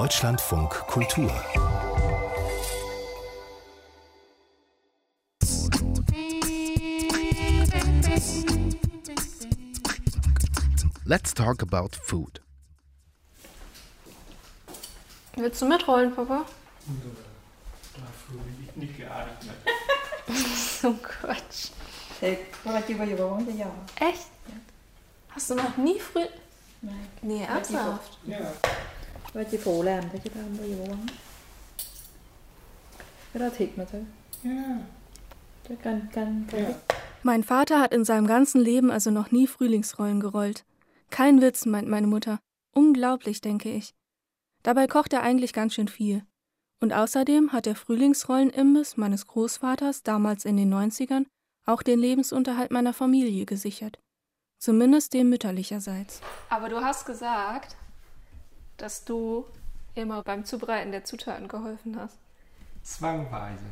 Deutschlandfunk Kultur. Let's talk about food. Willst du mitrollen, Papa? Nicht. So Quatsch. Ba chưa bao giờ bà món cho giò Echt? Hast du noch nie früh... Này Nee, ernsthaft? Ja. Ba chị phụ làm thôi chứ tao không bao giờ bà món Cái đó thịt mà thôi Ja. Cái canh canh canh Ja. Mein Vater hat in seinem ganzen Leben also noch nie Frühlingsrollen gerollt. Kein Witz, meint meine Mutter. Unglaublich, denke ich. Dabei kocht er eigentlich ganz schön viel. Und außerdem hat der Frühlingsrollenimbiss meines Großvaters damals in den 90ern auch den Lebensunterhalt meiner Familie gesichert. Zumindest dem mütterlicherseits. Aber du hast gesagt, dass du immer beim Zubereiten der Zutaten geholfen hast. Zwangweise.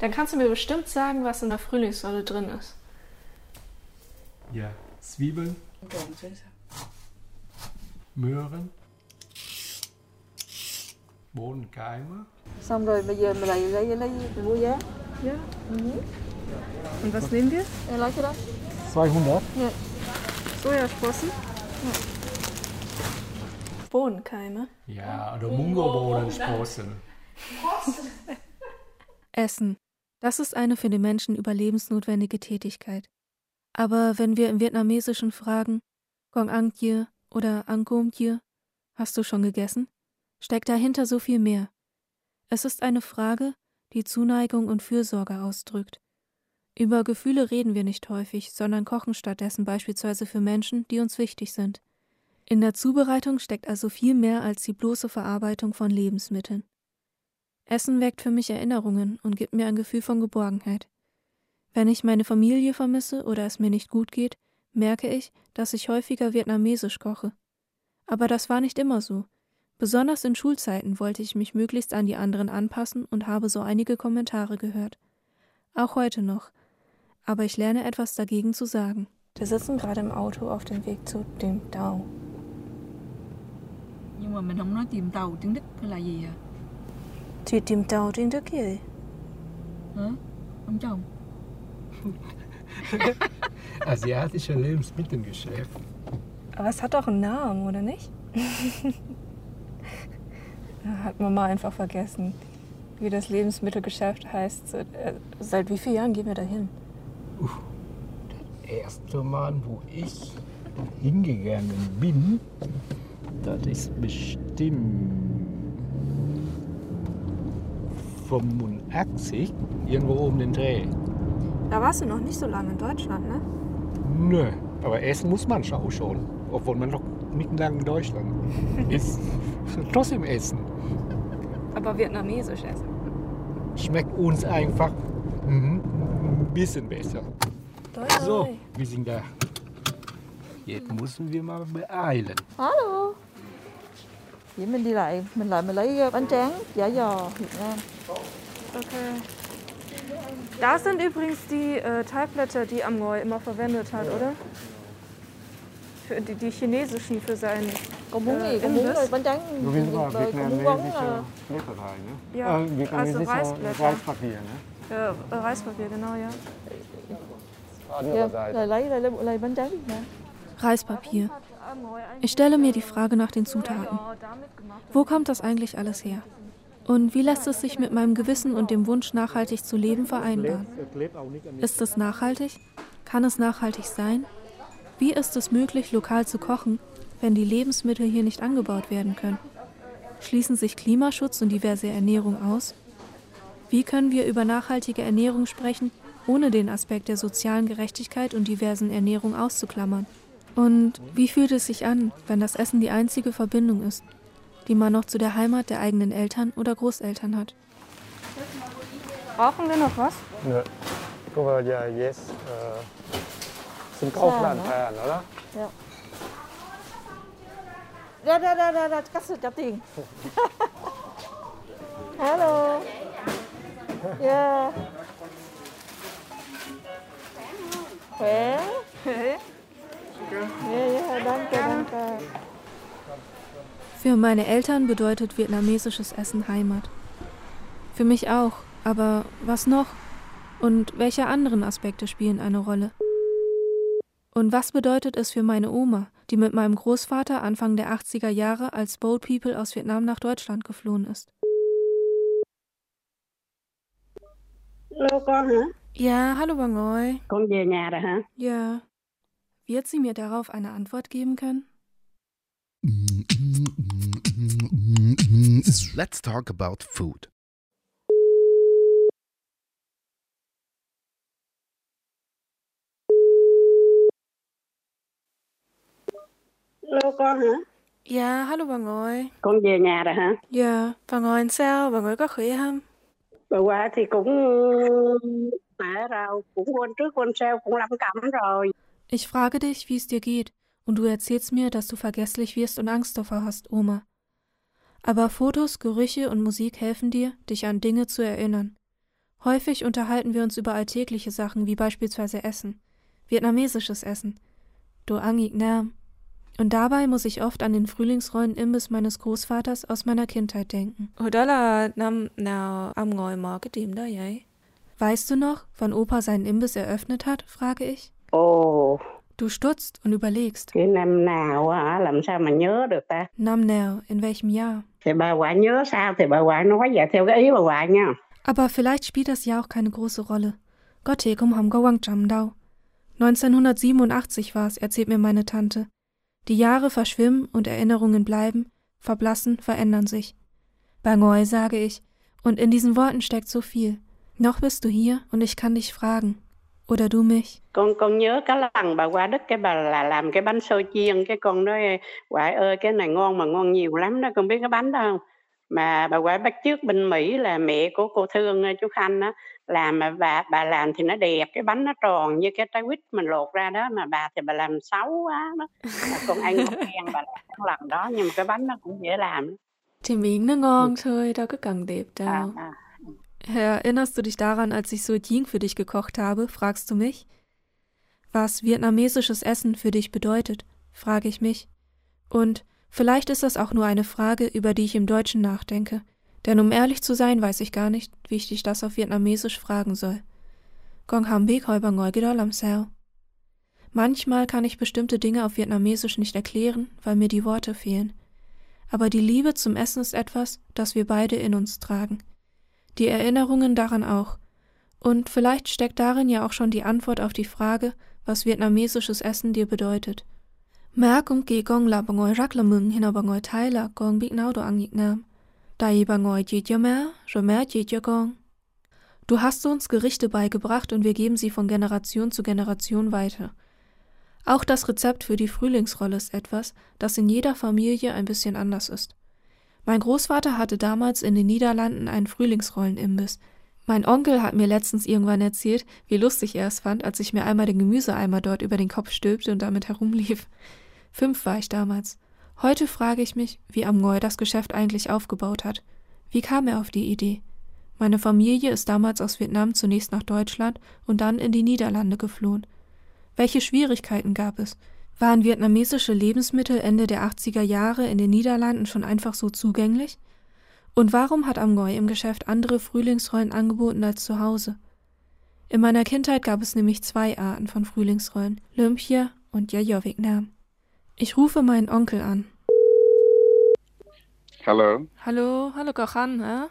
Dann kannst du mir bestimmt sagen, was in der Frühlingsrolle drin ist. Ja. Zwiebeln, Möhren, Bohnenkeimer, Xong rồi bây giờ mày lấy lấy lấy mày mua giá Ja. Und was nehmen wir? Đó 200. Sojasprossen. Bohnenkeime. Ja, oder Mungobohnensprossen. Essen. Das ist eine für den Menschen überlebensnotwendige Tätigkeit. Aber wenn wir im Vietnamesischen fragen, Gong Ang Kia oder Ang Kom Kia, hast du schon gegessen? Steckt dahinter so viel mehr. Es ist eine Frage, die Zuneigung und Fürsorge ausdrückt. Über Gefühle reden wir nicht häufig, sondern kochen stattdessen beispielsweise für Menschen, die uns wichtig sind. In der Zubereitung steckt also viel mehr als die bloße Verarbeitung von Lebensmitteln. Essen weckt für mich Erinnerungen und gibt mir ein Gefühl von Geborgenheit. Wenn ich meine Familie vermisse oder es mir nicht gut geht, merke ich, dass ich häufiger vietnamesisch koche. Aber das war nicht immer so. Besonders in Schulzeiten wollte ich mich möglichst an die anderen anpassen und habe so einige Kommentare gehört. Auch heute noch. Aber ich lerne etwas dagegen zu sagen. Wir sitzen gerade im Auto auf dem Weg zu dem Dao. Mà mình không nói chìm tàu tiếng Đức hay là gì à Zu dem Dao in der Kirche. Hả? Ông chồng Asiatische Lebensmittelgeschäft. Aber es hat doch einen Namen, oder nicht? hat Mama einfach vergessen, wie das Lebensmittelgeschäft heißt. Äh, Seit wie vielen Jahren gehen wir da hin? erste Mal, wo ich hingegangen bin, das ist bestimmt 85, irgendwo um den Dreh. Da warst du noch nicht so lange in Deutschland, ne? Nö, aber essen muss man auch schon, obwohl man noch lange in Deutschland ist. Trotzdem essen. Aber vietnamesisch essen. Schmeckt uns einfach mhm, ein bisschen besser. Doi, So, wir sind da. Jetzt müssen wir mal beeilen. Alo Vậy mình đi lại Mình lại mình lấy bánh tráng Giả giò Việt Nam Okay. Das sind übrigens die äh, Teigblätter, die Amoy immer verwendet hat, oder? Für die, die chinesischen für seinen. Còn muốn Ờ, gì? Em muốn rồi bánh tráng Việt Nam Con muốn bóng à, Ja, also Reisblätter. Äh, äh, Reispapier, genau, ja. dạ, Lại lấy lại lấy, lấy bánh tráng Việt Nam Reispapier. Ich stelle mir die Frage nach den Zutaten. Wo kommt das eigentlich alles her? Und wie lässt es sich mit meinem Gewissen und dem Wunsch, nachhaltig zu leben, vereinbaren? Ist es nachhaltig? Kann es nachhaltig sein? Wie ist es möglich, lokal zu kochen, wenn die Lebensmittel hier nicht angebaut werden können? Schließen sich Klimaschutz und diverse Ernährung aus? Wie können wir über nachhaltige Ernährung sprechen, ohne den Aspekt der sozialen Gerechtigkeit und diversen Ernährung auszuklammern? Und wie fühlt es sich an, wenn das Essen die einzige Verbindung ist, die man noch zu der Heimat der eigenen Eltern oder Großeltern hat? Brauchen wir noch was? Nè, cô vào giờ yes. Uh, xin câu Sao plan nữa? plan nữa đó. Ra ra ra ra ra Cắt sự trả tiền Yeah yeah Danke danke Für meine Eltern bedeutet vietnamesisches Essen Heimat. Für mich auch, aber was noch? Und welche anderen Aspekte spielen eine Rolle? Und was bedeutet es für meine Oma, die mit meinem Großvater Anfang der 80er Jahre als Boat People aus Vietnam nach Deutschland geflohen ist? Lô con hả? Ja, hallo Bangoy. Về nhà rồi hả? Ja. Wird sie mir darauf eine Antwort geben können? Let's talk about food. Lô con hả? Ja, hallo Bangoy. Con về nhà rồi hả? Ja, Bangoy sao? Bangoy có khỏe không? Vừa qua thì cũng mẹ rồi, cũng quên trước quên sau cũng lẩm cẩm rồi. Ich frage dich, wie es dir geht, und du erzählst mir, dass du vergesslich wirst und Angst davor hast, Oma. Aber Fotos, Gerüche und Musik helfen dir, dich an Dinge zu erinnern. Häufig unterhalten wir uns über alltägliche Sachen wie beispielsweise Essen, vietnamesisches Essen, Do Angik Nam. Und dabei muss ich oft an den frühlingsrollen Imbiss meines Großvaters aus meiner Kindheit denken. Weißt du noch, wann Opa seinen Imbiss eröffnet hat? frage ich. Ồ, Du stutzt und überlegst. cái năm nào hả? Làm sao mà nhớ được ta? Nam Nao, in welchem Jahr? Thì bà ngoại nhớ sao thì bà ngoại nói vậy theo cái ý bà ngoại nha. Aber vielleicht spielt das ja auch keine große Rolle. Gotte kom ham gawang cham dau. 1987 war's, erzählt mir meine Tante. Die Jahre verschwimmen und Erinnerungen bleiben, verblassen, verändern sich. Bangoy, sage ich, und in diesen Worten steckt so viel. Noch bist du hier und ich kann dich fragen. Oder du mich. Con con nhớ cái lần bà qua Đức cái bà là làm cái bánh xôi chiên cái con nói ngoại ơi cái này ngon mà ngon nhiều lắm đó con biết cái bánh đó không? Mà bà ngoại bắt chước bên Mỹ là mẹ của cô Thương chú Khanh á làm mà bà bà làm thì nó đẹp cái bánh nó tròn như cái trái quýt mình lột ra đó mà bà thì bà làm xấu quá đó mà con ăn không khen bà làm lần đó nhưng mà cái bánh nó cũng dễ làm Thì miệng nó ngon thôi, đâu có cần đẹp đâu. à, à. Erinnerst du dich daran, als ich so Ying für dich gekocht habe? fragst du mich. Was vietnamesisches Essen für dich bedeutet, frage ich mich. Und vielleicht ist das auch nur eine Frage, über die ich im Deutschen nachdenke. Denn um ehrlich zu sein, weiß ich gar nicht, wie ich dich das auf Vietnamesisch fragen soll. Gong ham big hoi bang lam sao. Manchmal kann ich bestimmte Dinge auf Vietnamesisch nicht erklären, weil mir die Worte fehlen. Aber die Liebe zum Essen ist etwas, das wir beide in uns tragen. Die Erinnerungen daran auch. Und vielleicht steckt darin ja auch schon die Antwort auf die Frage, was vietnamesisches Essen dir bedeutet. Mẹ cũng kỳ con là bà ngồi rất là mừng khi nào bà ngồi thấy là con biết Nam. Tại bà ngồi chỉ cho mẹ, rồi mẹ chỉ cho. Du hast uns Gerichte beigebracht und wir geben sie von Generation zu Generation weiter. Auch das Rezept für die Frühlingsrolle ist etwas, das in jeder Familie ein bisschen anders ist. Mein Großvater hatte damals in den Niederlanden einen Frühlingsrollenimbiss. Mein Onkel hat mir letztens irgendwann erzählt, wie lustig er es fand, als ich mir einmal den Gemüseeimer dort über den Kopf stülpte und damit herumlief. Fünf war ich damals. Heute frage ich mich, wie Amgoy das Geschäft eigentlich aufgebaut hat. Wie kam er auf die Idee? Meine Familie ist damals aus Vietnam zunächst nach Deutschland und dann in die Niederlande geflohen. Welche Schwierigkeiten gab es? Waren vietnamesische Lebensmittel Ende der 80er Jahre in den Niederlanden schon einfach so zugänglich? Und warum hat Amgoy im Geschäft andere Frühlingsrollen angeboten als zu Hause? In meiner Kindheit gab es nämlich zwei Arten von Frühlingsrollen, Lumpia und Yayo Vietnam. Ich rufe meinen Onkel an. Hallo, hallo hả?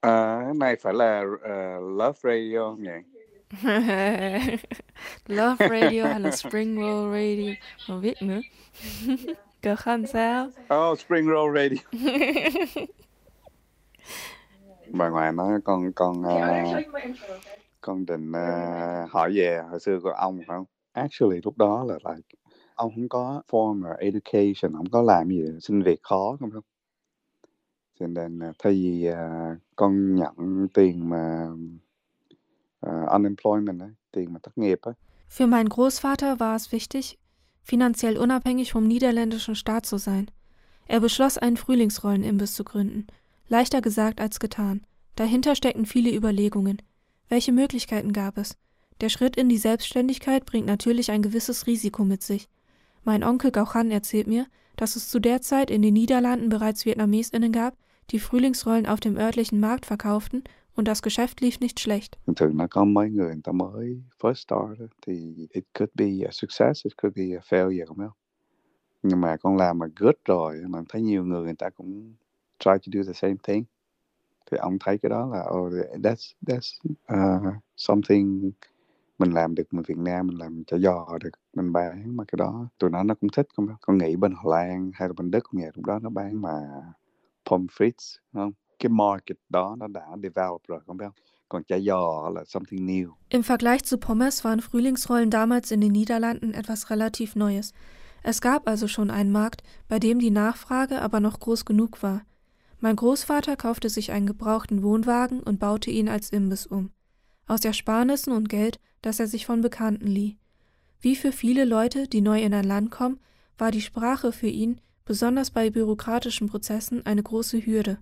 à, cái này phải là ờ, Love Radio nhỉ? Love Radio hay là Spring Roll Radio? Không biết nữa. cậu Khanh sao? Oh, Spring Roll Radio. Bà ngoại nói con con ờ, con định ờ, hỏi về hồi xưa của ông phải không? Actually lúc đó là like ông không có formal education, không có làm gì xin việc khó không không? Cho nên thay vì ờ, con nhận tiền mà ờ, unemployment tiền mà thất nghiệp á, Für meinen Großvater war es wichtig, finanziell unabhängig vom niederländischen Staat zu sein. Er beschloss, einen Frühlingsrollenimbiss zu gründen. Leichter gesagt als getan. Dahinter steckten viele Überlegungen. Welche Möglichkeiten gab es? Der Schritt in die Selbstständigkeit bringt natürlich ein gewisses Risiko mit sich. Mein Onkel Gauchan erzählt mir, dass es zu der Zeit in den Niederlanden bereits VietnamesInnen gab, die Frühlingsrollen auf dem örtlichen Markt verkauften und das Geschäft lief nicht schlecht. Thường thường nó có mấy người người ta mới first start thì it could be a success, it could be a failure không biết Nhưng mà con làm mà good rồi mà thấy nhiều người người ta cũng try to do the same thing. Thì ông thấy cái đó là oh, that's that's uh, something mình làm được mình Việt Nam mình làm cho giò được mình bán mà cái đó tụi nó nó cũng thích không con nghĩ bên Hà Lan hay là bên Đức cũng vậy lúc đó nó bán mà pommes frites không cái market đó nó đã develop rồi không biết còn chả giò là something new Im Vergleich zu Pommes waren Frühlingsrollen damals in den Niederlanden etwas relativ Neues. Es gab also schon einen Markt, bei dem die Nachfrage aber noch groß genug war. Mein Großvater kaufte sich einen gebrauchten Wohnwagen und baute ihn als Imbiss um. Aus Ersparnissen und Geld, das er sich von Bekannten lieh. Wie für viele Leute, die neu in ein Land kommen, war die Sprache für ihn, besonders bei bürokratischen Prozessen, eine große Hürde.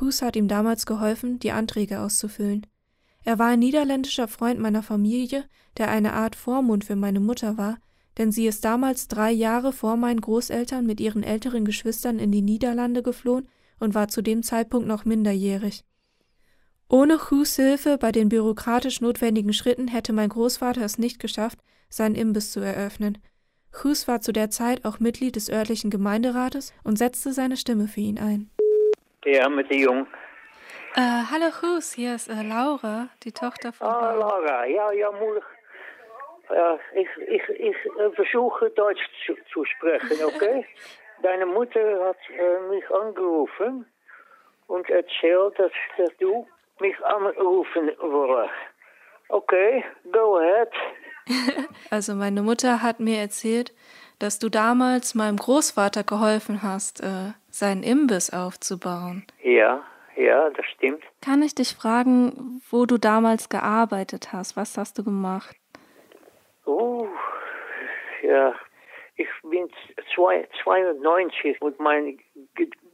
Hus hat ihm damals geholfen, die Anträge auszufüllen. Er war ein niederländischer Freund meiner Familie, der eine Art Vormund für meine Mutter war, denn sie ist damals drei Jahre vor meinen Großeltern mit ihren älteren Geschwistern in die Niederlande geflohen und war zu dem Zeitpunkt noch minderjährig. Ohne Hus Hilfe bei den bürokratisch notwendigen Schritten hätte mein Großvater es nicht geschafft, seinen Imbiss zu eröffnen. Hus war zu der Zeit auch Mitglied des örtlichen Gemeinderates und setzte seine Stimme für ihn ein. Ja, mit der Jung. Äh, hallo Hus, hier ist äh, Laura, die Tochter von. Ah, Laura, ja, ja, moeder. Ja, ich, ich, ich äh, versuche Deutsch zu, zu sprechen, okay? Deine Mutter hat äh, mich angerufen und erzählt, dass, dass du mich anrufen wolltest. Okay, go ahead. Also meine Mutter hat mir erzählt, dass du damals meinem Großvater geholfen hast, äh, seinen Imbiss aufzubauen. Ja, ja, das stimmt. Kann ich dich fragen, wo du damals gearbeitet hast? Was hast du gemacht? Oh, ja, ich bin zwei, 92 und mein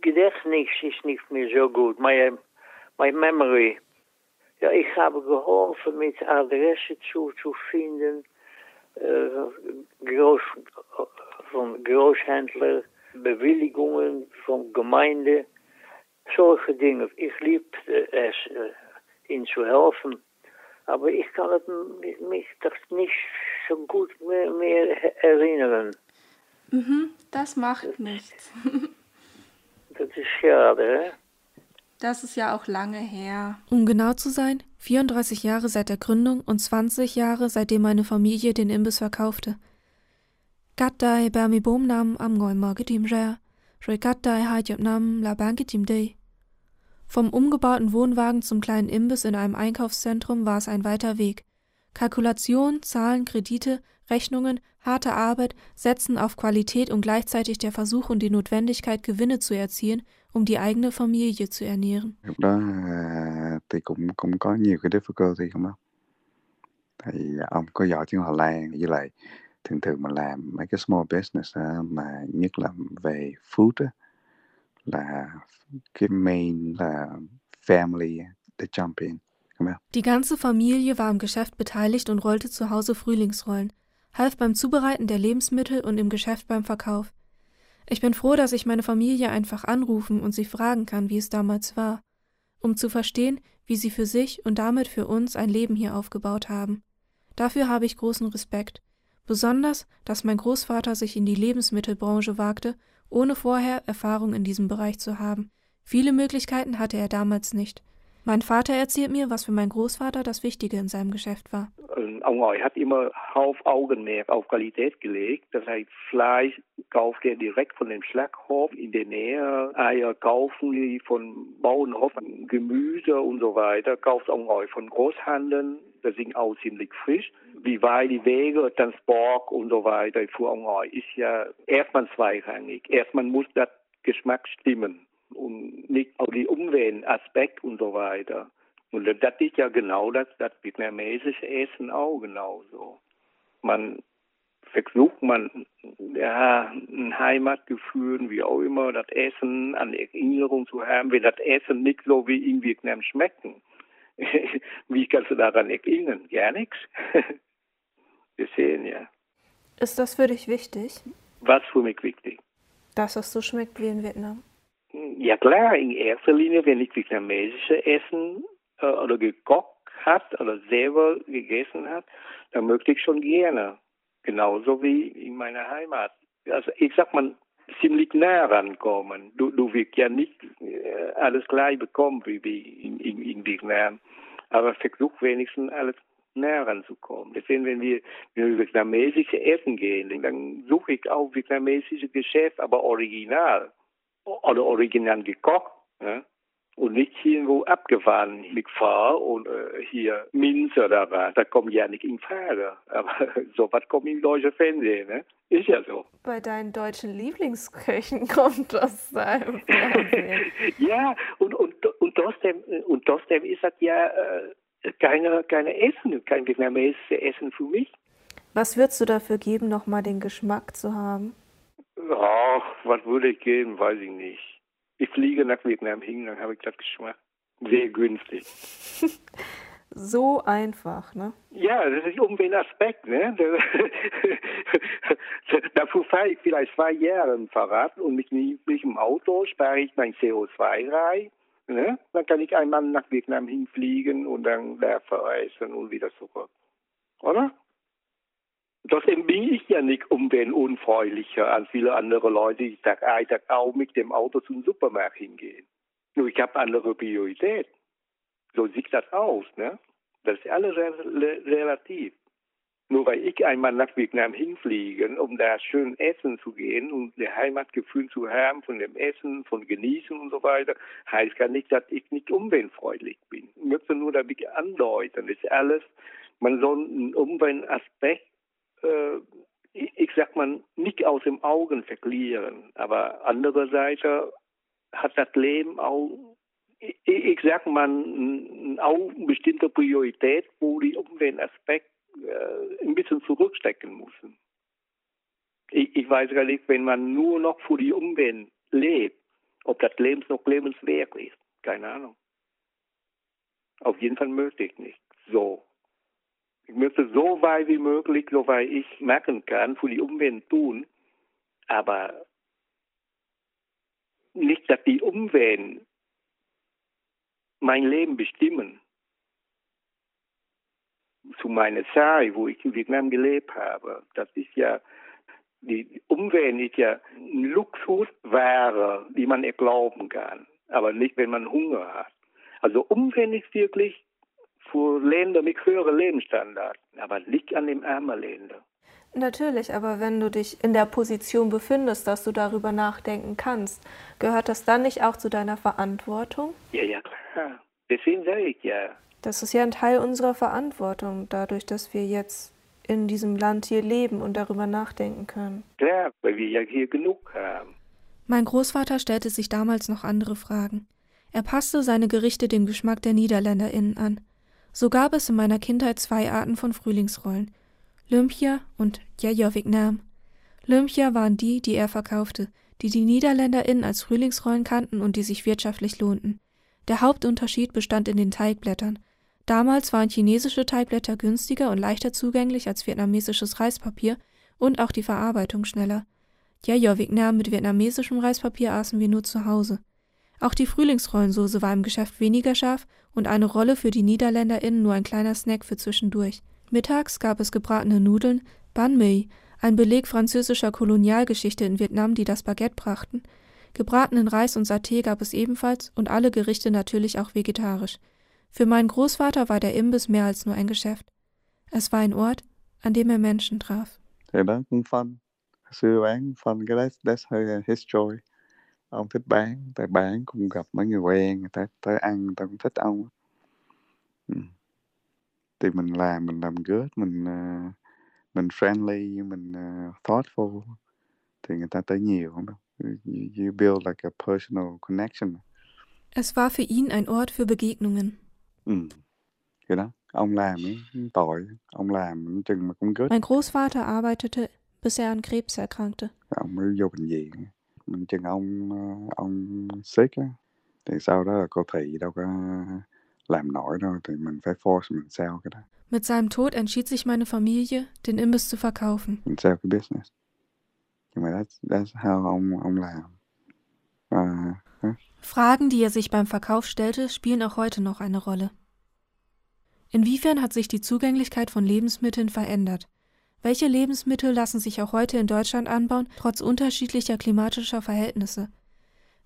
Gedächtnis ist nicht mehr so gut. Meine, my memory. Ja, ich habe geholfen, mit Adresse zu, zu finden, äh, Groß, von Großhändler, Bewilligungen von Gemeinde, solche Dinge. Ich liebte es, äh, ihnen zu helfen. Aber ich kann mich das nicht so gut mehr, mehr erinnern. Mhm, das macht nichts. das ist schade? Das ist ja auch lange her. Um genau zu sein, 34 Jahre seit der Gründung und 20 Jahre seitdem meine Familie den Imbiss verkaufte. Gattai Bermi Bomnam am Ngäumer Rea, Roi Gattai Hajab Nam La Bankitim Day. Vom umgebauten Wohnwagen zum kleinen Imbiss in einem Einkaufszentrum war es ein weiter Weg. Kalkulation, Zahlen, Kredite, Rechnungen, harte Arbeit setzen auf Qualität und gleichzeitig der Versuch und die Notwendigkeit, Gewinne zu erzielen, um die eigene Familie zu ernähren. đó à, thì cũng cũng có cái difficulty không không thì ông có giỏi tiếng thường thường mình làm mấy cái small business á, mà nhất là về food á, là cái main là family the không? Die ganze Familie war am Geschäft beteiligt und rollte zu Hause Frühlingsrollen, half beim Zubereiten der Lebensmittel und im Geschäft beim Verkauf. Ich bin froh, dass ich meine Familie einfach anrufen und sie fragen kann, wie es damals war, um zu verstehen, wie sie für sich und damit für uns ein Leben hier aufgebaut haben. Dafür habe ich großen Respekt, besonders, dass mein Großvater sich in die Lebensmittelbranche wagte, ohne vorher Erfahrung in diesem Bereich zu haben. Viele Möglichkeiten hatte er damals nicht. Mein Vater erzählt mir, was für meinen Großvater das Wichtige in seinem Geschäft war. Ông Ngòi hat immer Hauptaugenmerk auf Qualität gelegt. Das heißt, Fleisch kauft er direkt von dem Schlachthof in der Nähe. Eier kaufen die von Bauernhof, Gemüse und so weiter. Kauft Ông Ngòi von Großhandeln. Das sind auch ziemlich frisch. Wie weit die Wege, Transport und so weiter für Ông Ngòi ist ja erstmal zweirangig. Erstmal muss das Geschmack stimmen und nicht auch die Umweltaspekt und so weiter. Und das ist ja genau das, das vietnamesische Essen auch genauso. Man versucht man ja ein Heimatgefühl, wie auch immer, das Essen an Erinnerung zu haben, wenn das Essen nicht so wie in Vietnam schmecken. wie kannst du daran erinnern? Gar nichts. Wir sehen ja. Ist das für dich wichtig? Was für mich wichtig? Dass es so schmeckt wie in Vietnam? Ja klar, in erster Linie, wenn ich vietnamesische Essen äh, oder gekocht hat oder selber gegessen hat, dann möchte ich schon gerne. Genauso wie in meiner Heimat. Also ich sag mal, ziemlich nah rankommen. Du, du wirst ja nicht äh, alles gleich bekommen wie, wie in, in, in Vietnam. Aber versuch wenigstens alles näher ranzukommen. Deswegen, wenn wir, wenn wir vietnamesische Essen gehen, dann suche ich auch vietnamesische Geschäft, aber original. Oder original gekocht. Ja? Und nicht irgendwo abgefahren mit Pho und äh, hier Minz oder was. Da kommt ja nicht in Frage. Aber sowas kommt im deutschen Fernsehen. Ne? Ist ja so. Bei deinen deutschen Lieblingsköchen kommt das da im Fernsehen. ja, und, und, und, trotzdem, und trotzdem ist das ja äh, keine, keine Essen, kein vietnamesisches Essen für mich. Was würdest du dafür geben, nochmal den Geschmack zu haben? Ach, was würde ich geben, weiß ich nicht. Ich fliege nach Vietnam hin, dann habe ich das Geschmack. Sehr günstig. so einfach, ne? Ja, das ist um den Aspekt, ne? Dafür fahre ich vielleicht zwei Jahre im Fahrrad und mit, mit dem Auto spare ich mein CO2 rein. Ne? Dann kann ich einmal nach Vietnam hinfliegen und dann da verreisen und wieder zurück. Oder? Trotzdem bin ich ja nicht umweltunfreundlicher als viele andere Leute, die Tag ein, Tag auch mit dem Auto zum Supermarkt hingehen. Nur ich habe andere Priorität. So sieht das aus, ne? Das ist alles relativ. Nur weil ich einmal nach Vietnam hinfliege, um da schön essen zu gehen und das Heimatgefühl zu haben von dem Essen, von Genießen und so weiter, heißt gar nicht, dass ich nicht umweltfreundlich bin. Ich möchte nur damit andeuten, das ist alles, man soll einen Umweltaspekt äh, ich sag mal, nicht aus dem Augen verlieren. Aber andererseits hat das Leben auch, ich, ich sag mal, auch eine bestimmte Priorität, wo die Umweltaspekt äh, ein bisschen zurückstecken müssen. Ich, ich weiß gar nicht, wenn man nur noch für die Umwelt lebt, ob das Leben noch lebenswert ist. Keine Ahnung. Auf jeden Fall möglich nicht. So. Ich möchte so weit wie möglich, so weit ich merken kann, für die Umwelt tun, aber nicht, dass die Umwelt mein Leben bestimmen. Zu meiner Zeit, wo ich in Vietnam gelebt habe, das ist ja, die Umwelt ist ja ein Luxusware, die man erlauben kann, aber nicht, wenn man Hunger hat. Also Umwelt ist wirklich für Länder mit höheren Lebensstandards, aber nicht an den armen Ländern. Natürlich, aber wenn du dich in der Position befindest, dass du darüber nachdenken kannst, gehört das dann nicht auch zu deiner Verantwortung? Ja, ja, klar. Deswegen sage ich ja. Das ist ja ein Teil unserer Verantwortung, dadurch, dass wir jetzt in diesem Land hier leben und darüber nachdenken können. Klar, weil wir ja hier genug haben. Mein Großvater stellte sich damals noch andere Fragen. Er passte seine Gerichte dem Geschmack der NiederländerInnen an. So gab es in meiner Kindheit zwei Arten von Frühlingsrollen: Lumpia und Jajovik-Nam. Lumpia waren die, die er verkaufte, die die NiederländerInnen als Frühlingsrollen kannten und die sich wirtschaftlich lohnten. Der Hauptunterschied bestand in den Teigblättern. Damals waren chinesische Teigblätter günstiger und leichter zugänglich als vietnamesisches Reispapier und auch die Verarbeitung schneller. Jajovik-Nam mit vietnamesischem Reispapier aßen wir nur zu Hause. Auch die Frühlingsrollensoße war im Geschäft weniger scharf und eine Rolle für die NiederländerInnen nur ein kleiner Snack für zwischendurch. Mittags gab es gebratene Nudeln, Banh Mi, ein Beleg französischer Kolonialgeschichte in Vietnam, die das Baguette brachten. Gebratenen Reis und Saté gab es ebenfalls und alle Gerichte natürlich auch vegetarisch. Für meinen Großvater war der Imbiss mehr als nur ein Geschäft. Es war ein Ort, an dem er Menschen traf. Ông thích bán tại bán cũng gặp mấy người quen người ta tới ăn người ta cũng thích ông ừ. thì mình làm mình làm good mình uh, mình friendly mình uh, thoughtful thì người ta tới nhiều không you, you build like a personal connection Es war für ihn ein Ort für Begegnungen. Ừ. Cái đó, ông làm ấy, tội, ông làm chừng mà cũng good. Mein Großvater arbeitete, bis er an Krebs erkrankte. Ông mới vô bệnh viện mình chừng ông ông sick á thì sau đó là cô thị đâu có làm nổi đâu thì mình phải force mình sell cái đó Mit seinem Tod entschied sich meine Familie, den Imbiss zu verkaufen. mình sell cái business nhưng mà that's, that's how ông ông làm và Fragen, die er sich beim Verkauf stellte, spielen auch heute noch eine Rolle. Inwiefern hat sich die Zugänglichkeit von Lebensmitteln verändert? Welche Lebensmittel lassen sich auch heute in Deutschland anbauen, trotz unterschiedlicher klimatischer Verhältnisse?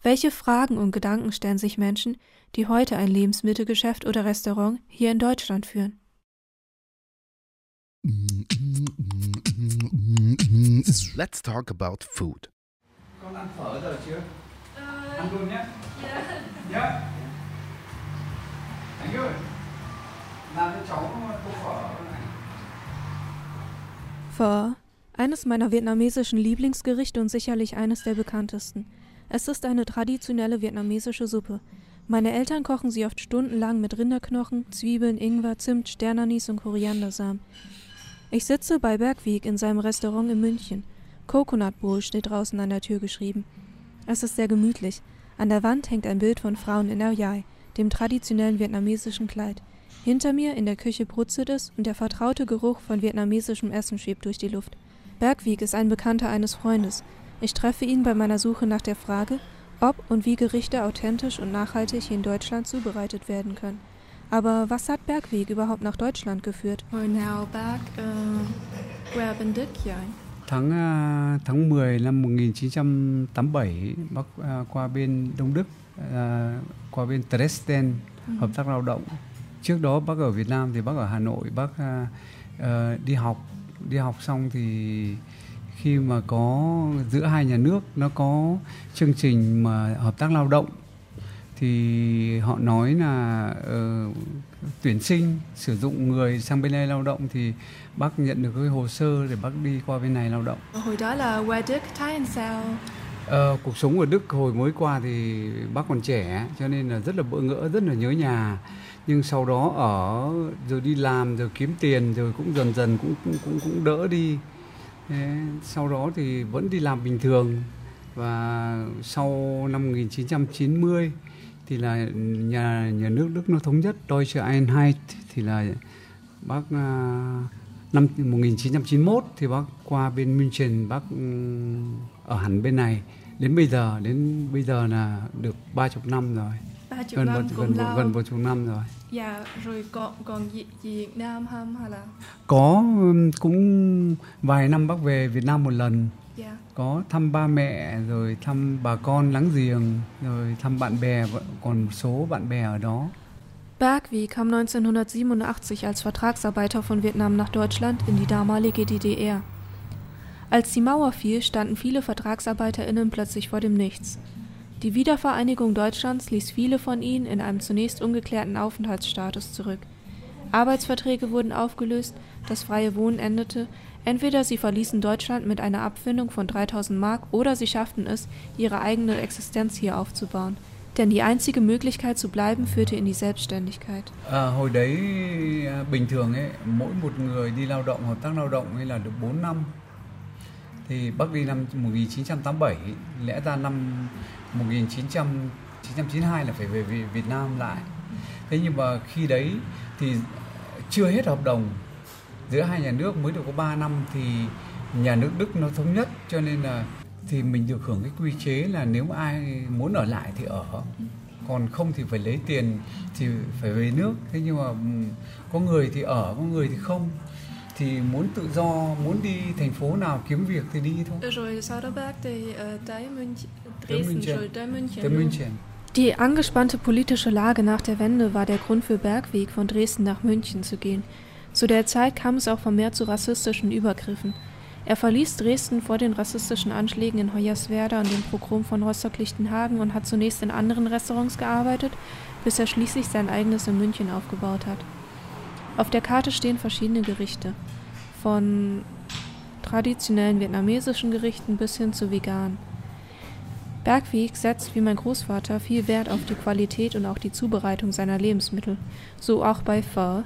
Welche Fragen und Gedanken stellen sich Menschen, die heute ein Lebensmittelgeschäft oder Restaurant hier in Deutschland führen? Let's talk about food. Con ăn phở giờ chưa? Ăn luôn nhé. Dạ. Anh ơi, làm cho cháu tô phở này. Pho, eines meiner vietnamesischen Lieblingsgerichte und sicherlich eines der bekanntesten. Es ist eine traditionelle vietnamesische Suppe. Meine Eltern kochen sie oft stundenlang mit Rinderknochen, Zwiebeln, Ingwer, Zimt, Sternanis und Koriandersamen. Ich sitze bei Bergweg in seinem Restaurant in München. Coconut Bowl steht draußen an der Tür geschrieben. Es ist sehr gemütlich. An der Wand hängt ein Bild von Frauen in Yai, dem traditionellen vietnamesischen Kleid. Hinter mir in der Küche brutzelt es und der vertraute Geruch von vietnamesischem Essen schwebt durch die Luft. Bergweg ist ein Bekannter eines Freundes. Ich treffe ihn bei meiner Suche nach der Frage, ob und wie Gerichte authentisch und nachhaltig hier in Deutschland zubereitet werden können. Aber was hat Bergweg überhaupt nach Deutschland geführt? Hồi nào bác uh, bên Đức vậy? Tháng à, tháng 10 năm 1987 bác à, qua bên Đông Đức à, qua bên Dresden Ừ. hợp tác lao động. Trước đó bác ở Việt Nam thì bác ở Hà Nội bác à, đi học đi học xong thì khi mà có giữa hai nhà nước nó có chương trình mà hợp tác lao động thì họ nói là ờ, tuyển sinh sử dụng người sang bên đây lao động thì bác nhận được cái hồ sơ để bác đi qua bên này lao động. Hồi đó là qua Đức thấy anh sao? Ờ, cuộc sống ở Đức hồi mới qua thì bác còn trẻ cho nên là rất là bỡ ngỡ, rất là nhớ nhà. Nhưng sau đó ở rồi đi làm rồi kiếm tiền rồi cũng dần dần cũng cũng cũng, cũng đỡ đi. Thế, sau đó thì vẫn đi làm bình thường. Và sau năm 1990 thì là nhà nhà nước Đức nó thống nhất Deutsche Einheit thì là bác à, năm 1991 thì bác qua bên München bác ừ, ở hẳn bên này. Đến bây giờ đến bây giờ là được ba chục năm rồi. 30 gần năm một gần gần một chục năm rồi Dạ, rồi còn còn Việt, Việt Nam không hay là có cũng vài năm bác về Việt Nam một lần dạ. có thăm ba mẹ rồi thăm bà con láng giềng rồi thăm bạn bè còn một số bạn bè ở đó Bergweg kam 1987 als Vertragsarbeiter von Vietnam nach Deutschland in die damalige DDR. Als die Mauer fiel, standen viele VertragsarbeiterInnen plötzlich vor dem Nichts. Die Wiedervereinigung Deutschlands ließ viele von ihnen in einem zunächst ungeklärten Aufenthaltsstatus zurück. Arbeitsverträge wurden aufgelöst, das freie Wohnen endete, entweder sie verließen Deutschland mit einer Abfindung von 3000 Mark oder sie schafften es, ihre eigene Existenz hier aufzubauen. Denn die einzige Möglichkeit zu bleiben führte in die Selbstständigkeit. À, hồi đấy bình thường ấy mỗi một người đi lao động hợp tác lao động ấy là được 4 năm thì bác đi năm 1987 lẽ ra năm 1992 là phải về Việt Nam lại. Thế nhưng mà khi đấy thì chưa hết hợp đồng giữa hai nhà nước mới được có 3 năm thì nhà nước Đức nó thống nhất cho nên là thì mình được hưởng cái quy chế là nếu ai muốn ở lại thì ở còn không thì phải lấy tiền thì phải về nước. Thế nhưng mà có người thì ở có người thì không. Thì muốn tự do muốn đi thành phố nào kiếm việc thì đi thôi. Rồi sau đó bác thì uh, tới München, Dresden München. tới München. luôn. München Die angespannte politische Lage nach der Wende war der Grund für Bergweg, von Dresden nach München zu gehen. Zu der Zeit kam es auch vermehrt zu rassistischen Übergriffen. Er verließ Dresden vor den rassistischen Anschlägen in Hoyerswerda und dem Pogrom von Rostock-Lichtenhagen und hat zunächst in anderen Restaurants gearbeitet, bis er schließlich sein eigenes in München aufgebaut hat. Auf der Karte stehen verschiedene Gerichte, von traditionellen vietnamesischen Gerichten bis hin zu vegan. Bergweg setzt wie mein Großvater viel Wert auf die Qualität und auch die Zubereitung seiner Lebensmittel, so auch bei Pho.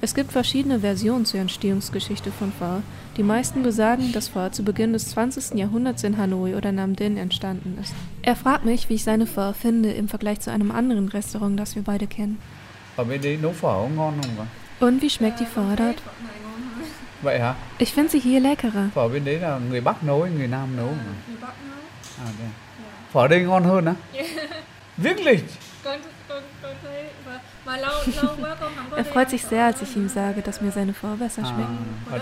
Es gibt verschiedene Versionen zur Entstehungsgeschichte von Pho. Die meisten besagen, dass Pho zu Beginn des 20. Jahrhunderts in Hanoi oder Nam Dinh entstanden ist. Er fragt mich, wie ich seine Pho finde im Vergleich zu einem anderen Restaurant, das wir beide kennen. Und wie schmeckt die Pho dort? Ich finde sie hier leckerer. Phở đây ngon hơn á? Wirklich? Er freut sich sehr, als ich ihm sage, dass mir seine Pho besser vậy hả? Vậy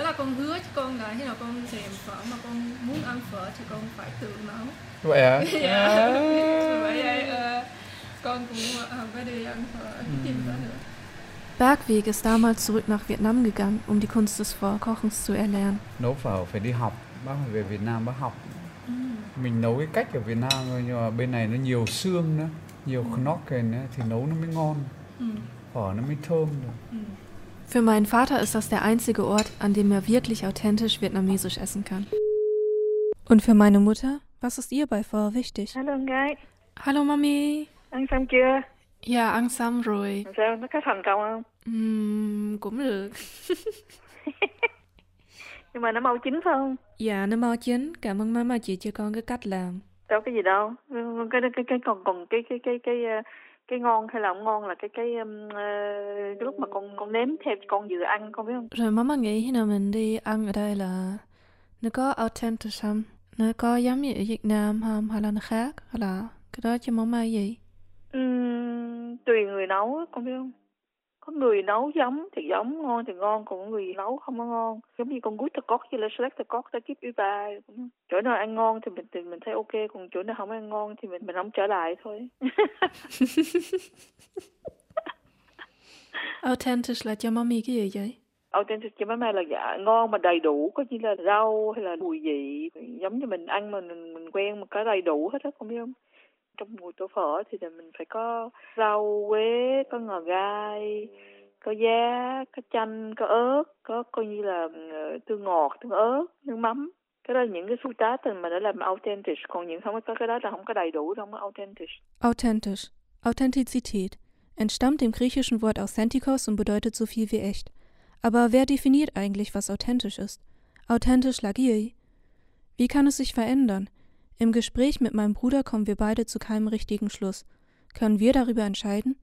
con cũng ăn phở, tìm phở nữa. Bergweg ist damals zurück nach Vietnam gegangen, um die Kunst des Vorkochens zu erlernen. Nấu phở phải đi học. Bác phải về Việt Nam bác học. Mình nấu cái cách ở Việt Nam thôi nhưng mà bên này nó nhiều xương nữa, nhiều knocken nữa thì nấu nó mới ngon. Phở nó mới thơm được. Für meinen Vater ist das der einzige Ort, an dem er wirklich authentisch vietnamesisch essen kann. Und für meine Mutter, was ist ihr bei Pho wichtig? Hello con gái, Hallo Mami. xong chưa? Ja, rồi. Làm sao, nó có thành công không? Ừm, cũng được. Nhưng mà nó mau chín phải không? Dạ, nó mau chín. Cảm ơn mama chị cho con cái cách làm. Đâu có gì đâu. Cái cái cái còn còn cái cái cái cái ờ, cái ngon hay là không ngon là cái cái um, ờ, cái lúc mà con con nếm theo con vừa ăn con biết không? Rồi mama nghĩ khi nào mình đi ăn ở đây là nó có authentic không? Nó có giống như ở Việt Nam không? Hay là nó khác? Hay là cái đó cho mama gì? Ừm, tùy người nấu con biết không? Có người nấu giống thì giống, ngon thì ngon, còn có người nấu không có ngon. Giống như con gút cốt với là select cốt ta kiếp ba. Chỗ nào ăn ngon thì mình thì mình thấy ok, còn chỗ nào không ăn ngon thì mình mình không trở lại thôi. Authentisch là cho mami cái gì vậy? authentic cho mấy mai là dạ ngon mà đầy đủ có như là rau hay là mùi vị giống như mình ăn mà mình, mình quen mà có đầy đủ hết á không biết không trong mùi tô phở thì mình phải có rau quế có ngò gai có giá có chanh có ớt có coi như là tương ngọt tương ớt nước mắm cái đó là những cái phút tá mà để làm authentic còn những không có cái đó là không có đầy đủ không có authentic Authentisch. Authentizität entstammt dem griechischen Wort authentikos und bedeutet so viel wie echt. Aber wer definiert eigentlich, was authentisch ist? Authentisch lagieri. Wie kann es sich verändern? Im Gespräch mit meinem Bruder kommen wir beide zu keinem richtigen Schluss. Können wir darüber entscheiden?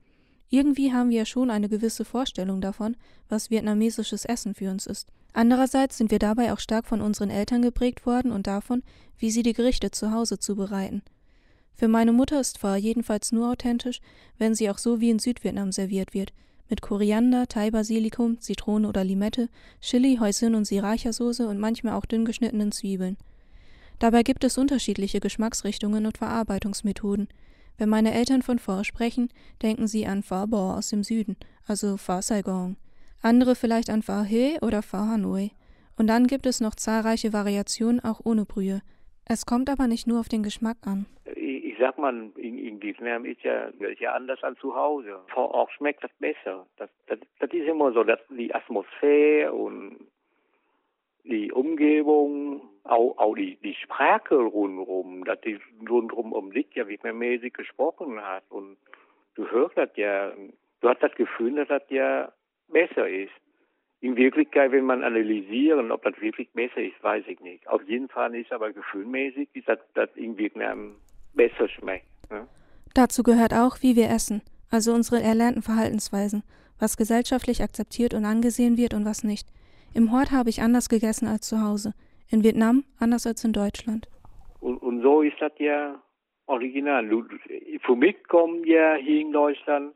Irgendwie haben wir ja schon eine gewisse Vorstellung davon, was vietnamesisches Essen für uns ist. Andererseits sind wir dabei auch stark von unseren Eltern geprägt worden und davon, wie sie die Gerichte zu Hause zubereiten. Für meine Mutter ist Pho jedenfalls nur authentisch, wenn sie auch so wie in Südvietnam serviert wird, mit Koriander, Thai-Basilikum, Zitrone oder Limette, Chili, Hoisin und Sriracha-Soße und manchmal auch dünn geschnittenen Zwiebeln. Dabei gibt es unterschiedliche Geschmacksrichtungen und Verarbeitungsmethoden. Wenn meine Eltern von Pho sprechen, denken sie an Pho Bo aus dem Süden, also Pho Saigon. Andere vielleicht an Pho He oder Pho Hanoi. Und dann gibt es noch zahlreiche Variationen auch ohne Brühe. Es kommt aber nicht nur auf den Geschmack an. Ich, sag mal, in, in Vietnam ist ja, ist ja anders als zu Hause. Vor Ort schmeckt das besser. Das, das, das ist immer so, dass die Atmosphäre und die Umgebung, auch, auch die, die Sprache rundherum, dass die rundherum um dich ja vietnamesisch gesprochen hat. Und du hörst das ja, du hast das Gefühl, dass das ja besser ist. In Wirklichkeit, wenn man analysieren, ob das wirklich besser ist, weiß ich nicht. Auf jeden Fall ist aber gefühlmäßig, ist das, das in Vietnam besser schmeckt. Ne? Dazu gehört auch, wie wir essen, also unsere erlernten Verhaltensweisen, was gesellschaftlich akzeptiert und angesehen wird und was nicht. Im Hort habe ich anders gegessen als zu Hause. In Vietnam anders als in Deutschland. Und, und so ist das ja original. Für mich kommt ja hier in Deutschland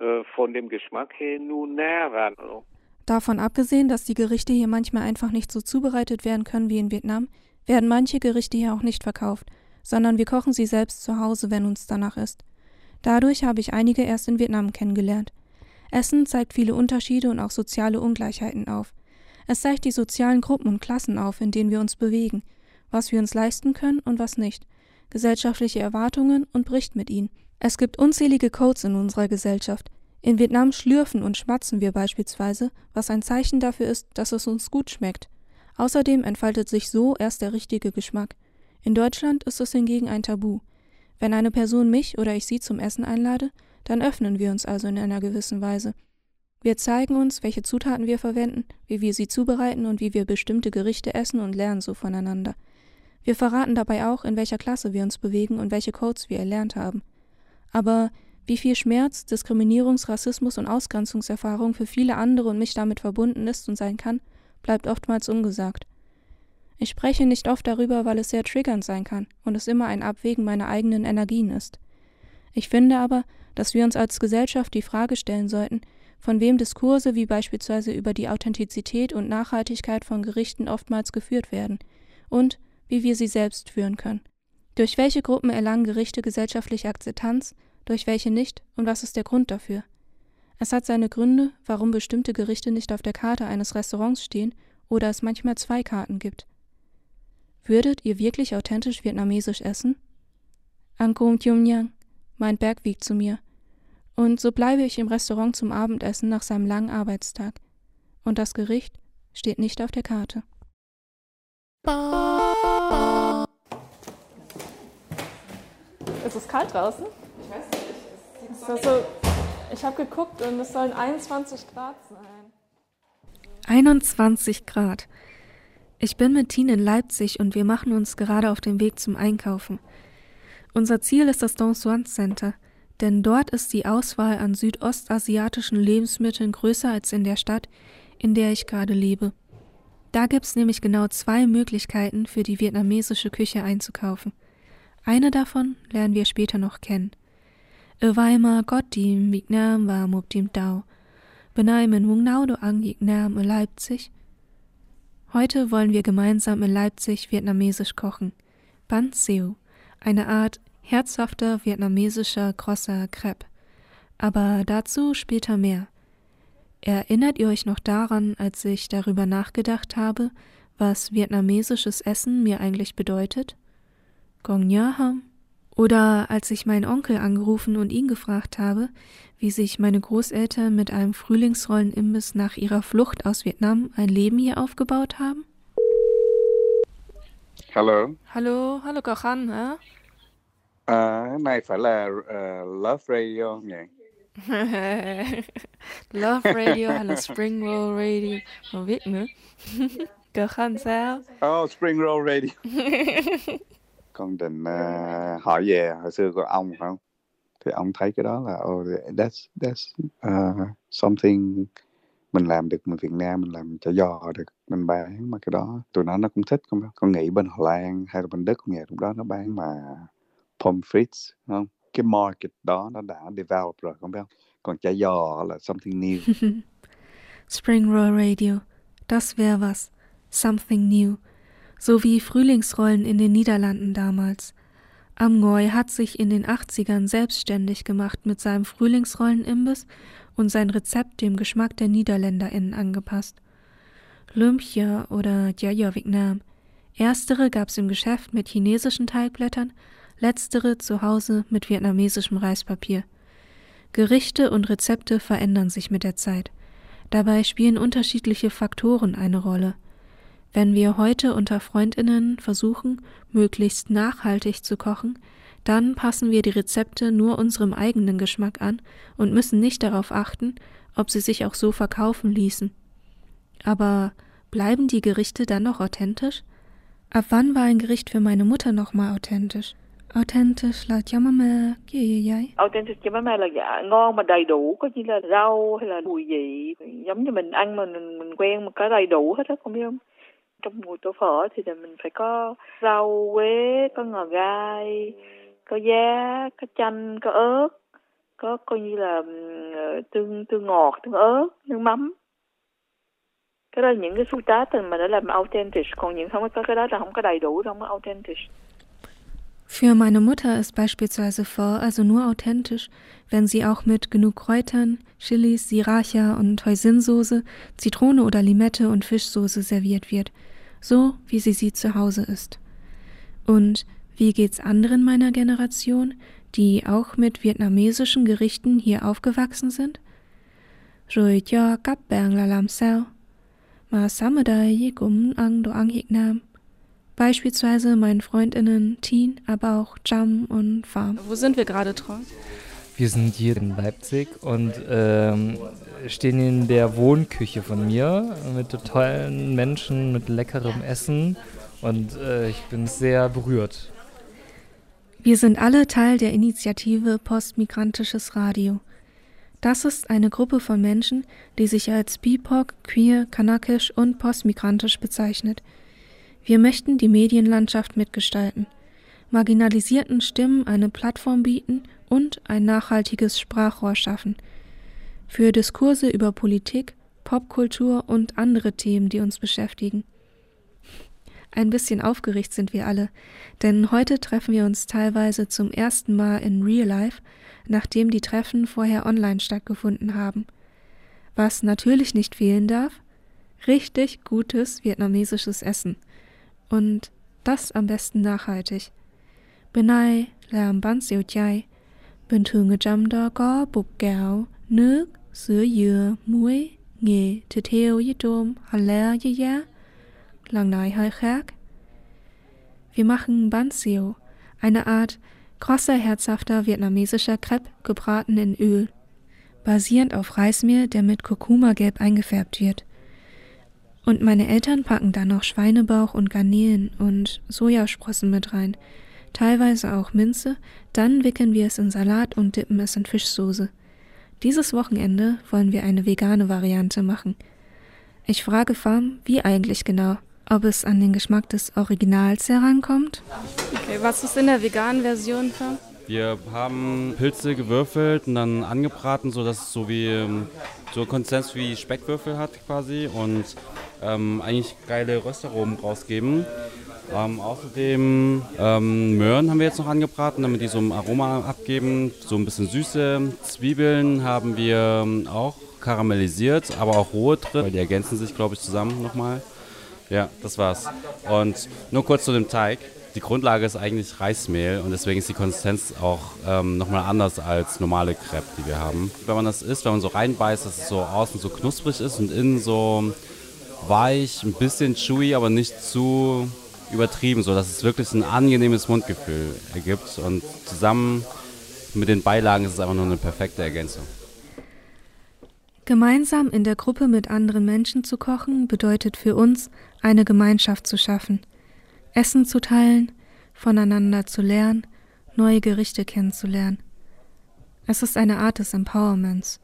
äh, von dem Geschmack her nur näher ran. Also. Davon abgesehen, dass die Gerichte hier manchmal einfach nicht so zubereitet werden können wie in Vietnam, werden manche Gerichte hier auch nicht verkauft, sondern wir kochen sie selbst zu Hause, wenn uns danach ist. Dadurch habe ich einige erst in Vietnam kennengelernt. Essen zeigt viele Unterschiede und auch soziale Ungleichheiten auf. Es zeigt die sozialen Gruppen und Klassen auf, in denen wir uns bewegen, was wir uns leisten können und was nicht, gesellschaftliche Erwartungen und bricht mit ihnen. Es gibt unzählige Codes in unserer Gesellschaft. In Vietnam schlürfen und schmatzen wir beispielsweise, was ein Zeichen dafür ist, dass es uns gut schmeckt. Außerdem entfaltet sich so erst der richtige Geschmack. In Deutschland ist es hingegen ein Tabu. Wenn eine Person mich oder ich sie zum Essen einlade, dann öffnen wir uns also in einer gewissen Weise. Wir zeigen uns, welche Zutaten wir verwenden, wie wir sie zubereiten und wie wir bestimmte Gerichte essen und lernen so voneinander. Wir verraten dabei auch, in welcher Klasse wir uns bewegen und welche Codes wir erlernt haben. Aber wie viel Schmerz, Diskriminierungs-, Rassismus- und Ausgrenzungserfahrung für viele andere und mich damit verbunden ist und sein kann, bleibt oftmals ungesagt. Ich spreche nicht oft darüber, weil es sehr triggernd sein kann und es immer ein Abwägen meiner eigenen Energien ist. Ich finde aber, dass wir uns als Gesellschaft die Frage stellen sollten, von wem Diskurse wie beispielsweise über die Authentizität und Nachhaltigkeit von Gerichten oftmals geführt werden und wie wir sie selbst führen können. Durch welche Gruppen erlangen Gerichte gesellschaftliche Akzeptanz, durch welche nicht und was ist der Grund dafür? Es hat seine Gründe, warum bestimmte Gerichte nicht auf der Karte eines Restaurants stehen oder es manchmal zwei Karten gibt. Würdet ihr wirklich authentisch vietnamesisch essen? Angkom Thium Nhang, mein Berg wiegt zu mir. Und so bleibe ich im Restaurant zum Abendessen nach seinem langen Arbeitstag. Und das Gericht steht nicht auf der Karte. Ist es kalt draußen? Ich weiß nicht. So, ich habe geguckt und es sollen 21 Grad sein. 21 Grad. Ich bin mit Tine in Leipzig und wir machen uns gerade auf den Weg zum Einkaufen. Unser Ziel ist das Don Suan Center, denn dort ist die Auswahl an südostasiatischen Lebensmitteln größer als in der Stadt, in der ich gerade lebe. Da gibt's nämlich genau zwei Möglichkeiten für die vietnamesische Küche einzukaufen. Eine davon lernen wir später noch kennen. Ở vai mà có team Việt Nam và một team Tàu. Bên ai mình muốn nấu đồ ăn Việt Nam ở Leipzig – Heute wollen wir gemeinsam in Leipzig vietnamesisch kochen. Ban Seo, eine Art herzhafter vietnamesischer grosser Crepe. Aber dazu später mehr. Erinnert ihr euch noch daran, als ich darüber nachgedacht habe, was vietnamesisches Essen mir eigentlich bedeutet? Gong Nha Ham? Oder als ich meinen Onkel angerufen und ihn gefragt habe, wie sich meine Großeltern mit einem Frühlingsrollenimbiss nach ihrer Flucht aus Vietnam ein Leben hier aufgebaut haben? Hallo, hallo khó khăn hả? À, này phải là uh, Love Radio nhỉ? Love Radio hay là Spring Roll Radio? Không biết nữa. khó khăn sao? Oh, Spring Roll Radio. con định uh, hỏi về hồi xưa của ông phải không? thì ông thấy cái đó là oh, that's that's uh, something mình làm được mình Việt Nam mình làm cho giò được mình bán mà cái đó tụi nó nó cũng thích không con nghĩ bên Hà Lan hay là bên Đức cũng vậy lúc đó nó bán mà pommes frites không cái market đó nó đã develop rồi không biết không còn chả giò là something new. Spring Roll Radio. Das wäre was. Something new. So wie Frühlingsrollen in den Niederlanden damals. Amgoy hat sich in den 80ern selbstständig gemacht mit seinem Frühlingsrollenimbiss und sein Rezept dem Geschmack der NiederländerInnen angepasst. Lumpia oder Jaja Vietnam. Erstere gab's im Geschäft mit chinesischen Teigblättern, letztere zu Hause mit vietnamesischem Reispapier. Gerichte und Rezepte verändern sich mit der Zeit. Dabei spielen unterschiedliche Faktoren eine Rolle. Wenn wir heute unter Freundinnen versuchen, möglichst nachhaltig zu kochen, dann passen wir die Rezepte nur unserem eigenen Geschmack an und müssen nicht darauf achten, ob sie sich auch so verkaufen ließen. Aber bleiben die Gerichte dann noch authentisch? Ab wann war ein Gericht für meine Mutter nochmal authentisch? Authentic là cho mama cái gì vậy? Authentic cho mama là dạ ngon mà đầy đủ, có như là rau hay là mùi vị giống như mình ăn mà mình, mình quen mà có đầy đủ hết á, không biết không? trong mùi tô phở thì là mình phải có rau quế có ngò gai có giá có chanh có ớt có coi như là ờ, tương tương ngọt tương ớt nước mắm cái đó là những cái xúc tác mà đã làm authentic còn những không có cái đó là không có đầy đủ không có authentic Für meine Mutter ist beispielsweise Pho also nur authentisch, wenn sie auch mit genug Kräutern, Chilis, Sriracha und Hoisinsoße, Zitrone oder Limette und Fischsoße serviert wird so wie sie sie zu Hause ist. Und wie geht's anderen meiner Generation, die auch mit vietnamesischen Gerichten hier aufgewachsen sind? Rồi cho các bạn là làm. Beispielsweise meinen Freundinnen Teen, aber auch Jam und Farm. Wo sind wir gerade, Tron? Wir sind hier in Leipzig und ähm, stehen in der Wohnküche von mir mit tollen Menschen, mit leckerem Essen und äh, ich bin sehr berührt. Wir sind alle Teil der Initiative Postmigrantisches Radio. Das ist eine Gruppe von Menschen, die sich als BIPOC, queer, kanakisch und postmigrantisch bezeichnet. Wir möchten die Medienlandschaft mitgestalten, marginalisierten Stimmen eine Plattform bieten und ein nachhaltiges Sprachrohr schaffen. Für Diskurse über Politik, Popkultur und andere Themen, die uns beschäftigen. Ein bisschen aufgeregt sind wir alle, denn heute treffen wir uns teilweise zum ersten Mal in Real Life, nachdem die Treffen vorher online stattgefunden haben. Was natürlich nicht fehlen darf? Richtig gutes vietnamesisches Essen. Und das am besten nachhaltig. Này làm bánh xèo chay. Bình thường ở trong đó có bột gạo, nước, sữa dừa, muối, nghệ, thịt heo với tôm, hành lá với giá. Lần này hơi khác. Wir machen Bánh xèo, eine Art krosser, herzhafter vietnamesischer Crepe gebraten in Öl, basierend auf Reismehl, der mit Kurkuma-Gelb eingefärbt wird. Und meine Eltern packen da noch Schweinebauch und Garnelen und Sojasprossen mit rein, teilweise auch Minze, dann wickeln wir es in Salat und dippen es in Fischsoße. Dieses Wochenende wollen wir eine vegane Variante machen. Ich frage Farm, wie eigentlich genau, ob es an den Geschmack des Originals herankommt. Okay, was ist in der veganen Version, Farm? Wir haben Pilze gewürfelt und dann angebraten, sodass es so wie so Konsistenz wie Speckwürfel hat quasi und ähm, eigentlich geile Röstaromen rausgeben. Ähm, außerdem ähm, Möhren haben wir jetzt noch angebraten, damit die so ein Aroma abgeben, so ein bisschen Süße. Zwiebeln haben wir auch karamellisiert, aber auch rohe drin, weil die ergänzen sich, glaube ich, zusammen nochmal. Ja, das war's. Und nur kurz zu dem Teig. Die Grundlage ist eigentlich Reismehl und deswegen ist die Konsistenz auch ähm, nochmal anders als normale Crepe, die wir haben. Wenn man das isst, wenn man so reinbeißt, dass es so außen so knusprig ist und innen so weich, ein bisschen chewy, aber nicht zu übertrieben, so dass es wirklich ein angenehmes Mundgefühl ergibt und zusammen mit den Beilagen ist es einfach nur eine perfekte Ergänzung. Gemeinsam in der Gruppe mit anderen Menschen zu kochen bedeutet für uns, eine Gemeinschaft zu schaffen, Essen zu teilen, voneinander zu lernen, neue Gerichte kennenzulernen. Es ist eine Art des Empowerments.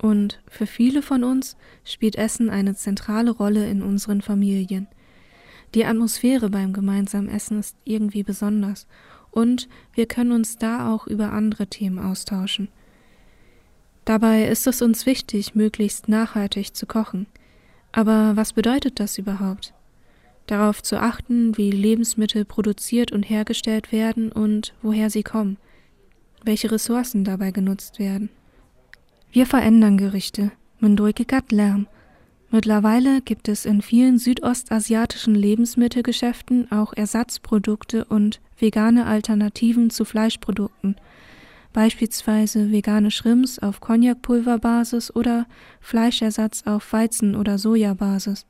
Und für viele von uns spielt Essen eine zentrale Rolle in unseren Familien. Die Atmosphäre beim gemeinsamen Essen ist irgendwie besonders und wir können uns da auch über andere Themen austauschen. Dabei ist es uns wichtig, möglichst nachhaltig zu kochen. Aber was bedeutet das überhaupt? Darauf zu achten, wie Lebensmittel produziert und hergestellt werden und woher sie kommen, welche Ressourcen dabei genutzt werden. Wir verändern Gerichte, Mendulkikat Lärm. Mittlerweile gibt es in vielen südostasiatischen Lebensmittelgeschäften auch Ersatzprodukte und vegane Alternativen zu Fleischprodukten, beispielsweise vegane Shrimps auf Cognacpulverbasis oder Fleischersatz auf Weizen- oder Sojabasis.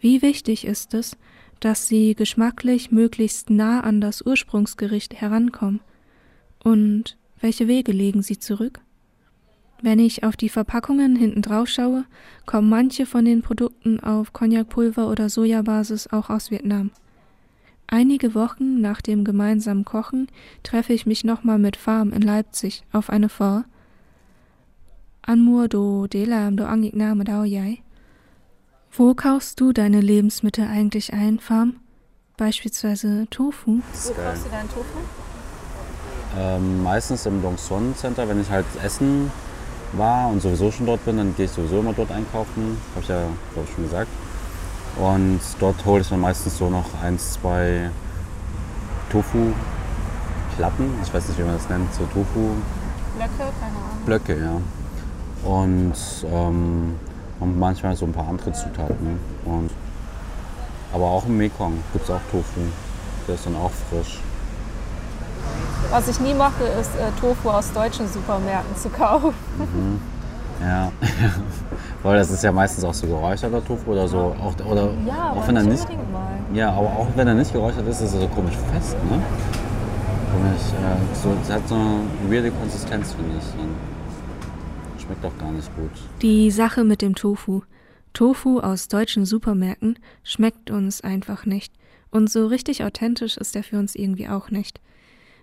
Wie wichtig ist es, dass sie geschmacklich möglichst nah an das Ursprungsgericht herankommen? Und welche Wege legen sie zurück? Wenn ich auf die Verpackungen hinten drauf schaue, kommen manche von den Produkten auf Cognacpulver oder Sojabasis auch aus Vietnam. Einige Wochen nach dem gemeinsamen Kochen treffe ich mich nochmal mit Farm in Leipzig auf eine. Ăn mua đồ để làm đồ ăn Việt Nam ở đâu vậy? Wo kaufst du deine Lebensmittel eigentlich ein, Farm? Beispielsweise Tofu. Wo kaufst du deinen Tofu? Ähm, meistens im Dongsuan Center, wenn ich halt essen war und sowieso schon dort bin, dann gehe ich sowieso immer dort einkaufen. Habe ich ja, glaube ich, schon gesagt. Und dort hole ich dann meistens so noch eins, zwei Tofu-Platten. Ich weiß nicht, wie man das nennt. So Tofu. Blöcke? Keine Ahnung. Blöcke, ja. Und, ähm, und manchmal so ein paar andere Zutaten. Und, aber auch im Mekong gibt es auch Tofu. Der ist dann auch frisch. Was ich nie mache, ist äh, Tofu aus deutschen Supermärkten zu kaufen. Mhm. Ja, weil das ist ja meistens auch so geräucherter Tofu oder so. Auch, oder Ja, auch aber wenn er nicht nicht. unbedingt mal. Ja, aber auch wenn er nicht geräuchert ist, ist er so komisch fest, ne? Komisch, äh, so, es hat so eine weirde Konsistenz, finde ich. Und schmeckt auch gar nicht gut. Die Sache mit dem Tofu. Tofu aus deutschen Supermärkten schmeckt uns einfach nicht. Und so richtig authentisch ist er für uns irgendwie auch nicht.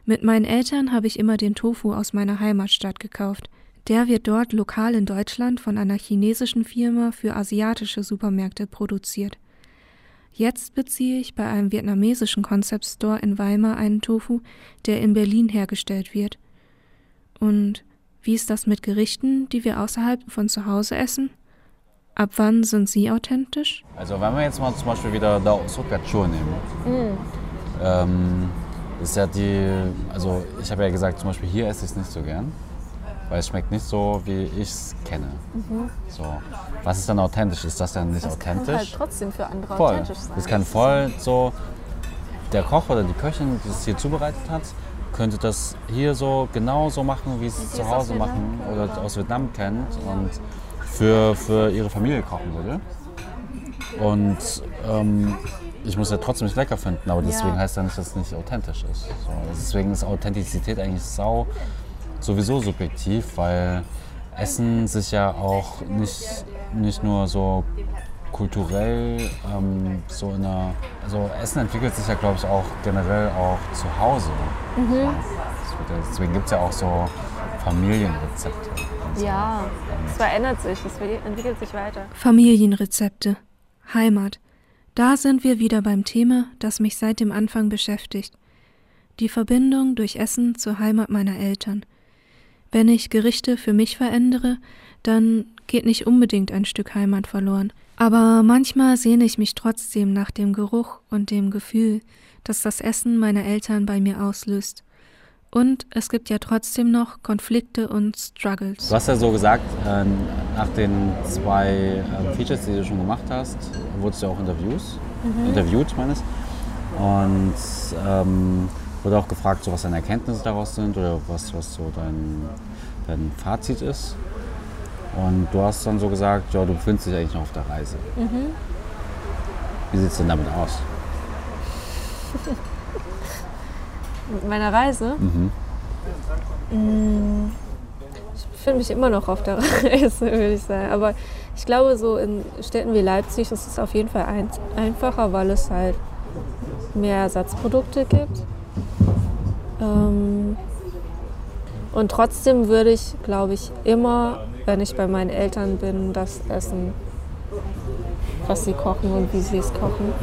Mit meinen Eltern habe ich immer den Tofu aus meiner Heimatstadt gekauft. Der wird dort lokal in Deutschland von einer chinesischen Firma für asiatische Supermärkte produziert. Jetzt beziehe ich bei einem vietnamesischen Concept Store in Weimar einen Tofu, der in Berlin hergestellt wird. Und wie ist das mit Gerichten, die wir außerhalb von zu Hause essen? Ab wann sind sie authentisch? Also wenn wir jetzt mal zum Beispiel wieder da Sokachur nehmen, Mhm. ähm, ist ja die, also ich habe ja gesagt, zum Beispiel hier esse ich es nicht so gern, weil es schmeckt nicht so, wie ich es kenne. Mhm. So, was ist dann authentisch? Ist das dann nicht Das kann authentisch? halt trotzdem für andere voll. authentisch sein. Das kann voll so, der Koch oder die Köchin, die es hier zubereitet hat, könnte das hier so genauso machen, wie es sie zu es Hause aus machen oder aus Vietnam kennt und für, für ihre Familie kochen würde. Und ähm, ich muss ja trotzdem nicht lecker finden, aber deswegen Ja. heißt ja nicht, dass es nicht authentisch ist. So, deswegen ist Authentizität eigentlich sau sowieso subjektiv, weil Essen sich ja auch nicht, nicht nur so kulturell ähm, so in einer, also Essen entwickelt sich ja glaube ich auch generell auch zu Hause. Mhm. Deswegen gibt es ja auch so Familienrezepte. so. Ja, es verändert sich, es entwickelt sich weiter. Familienrezepte, Heimat. Da sind wir wieder beim Thema, das mich seit dem Anfang beschäftigt. Die Verbindung durch Essen zur Heimat meiner Eltern. Wenn ich Gerichte für mich verändere, dann geht nicht unbedingt ein Stück Heimat verloren. Aber manchmal sehne ich mich trotzdem nach dem Geruch und dem Gefühl, das das Essen meiner Eltern bei mir auslöst. Und es gibt ja trotzdem noch Konflikte und Struggles. Du hast ja so gesagt, äh, nach den zwei äh, Features, die du schon gemacht hast, wurdest du auch Interviews, Mhm. interviewt, meine ich. Und ähm, wurde auch gefragt, so, was deine Erkenntnisse daraus sind oder was, was so dein, dein Fazit ist. Und du hast dann so gesagt, ja, du befindest dich eigentlich noch auf der Reise. Mhm. Wie sieht es denn damit aus? Mit meiner Reise? Mhm. Mm, Ich befinde mich immer noch auf der Reise, würde ich sagen. Aber ich glaube, so in Städten wie Leipzig ist es auf jeden Fall ein, einfacher, weil es halt mehr Ersatzprodukte gibt. Ähm, und trotzdem würde ich, glaube ich, immer, wenn ich bei meinen Eltern bin, das essen, was sie kochen und wie sie es kochen.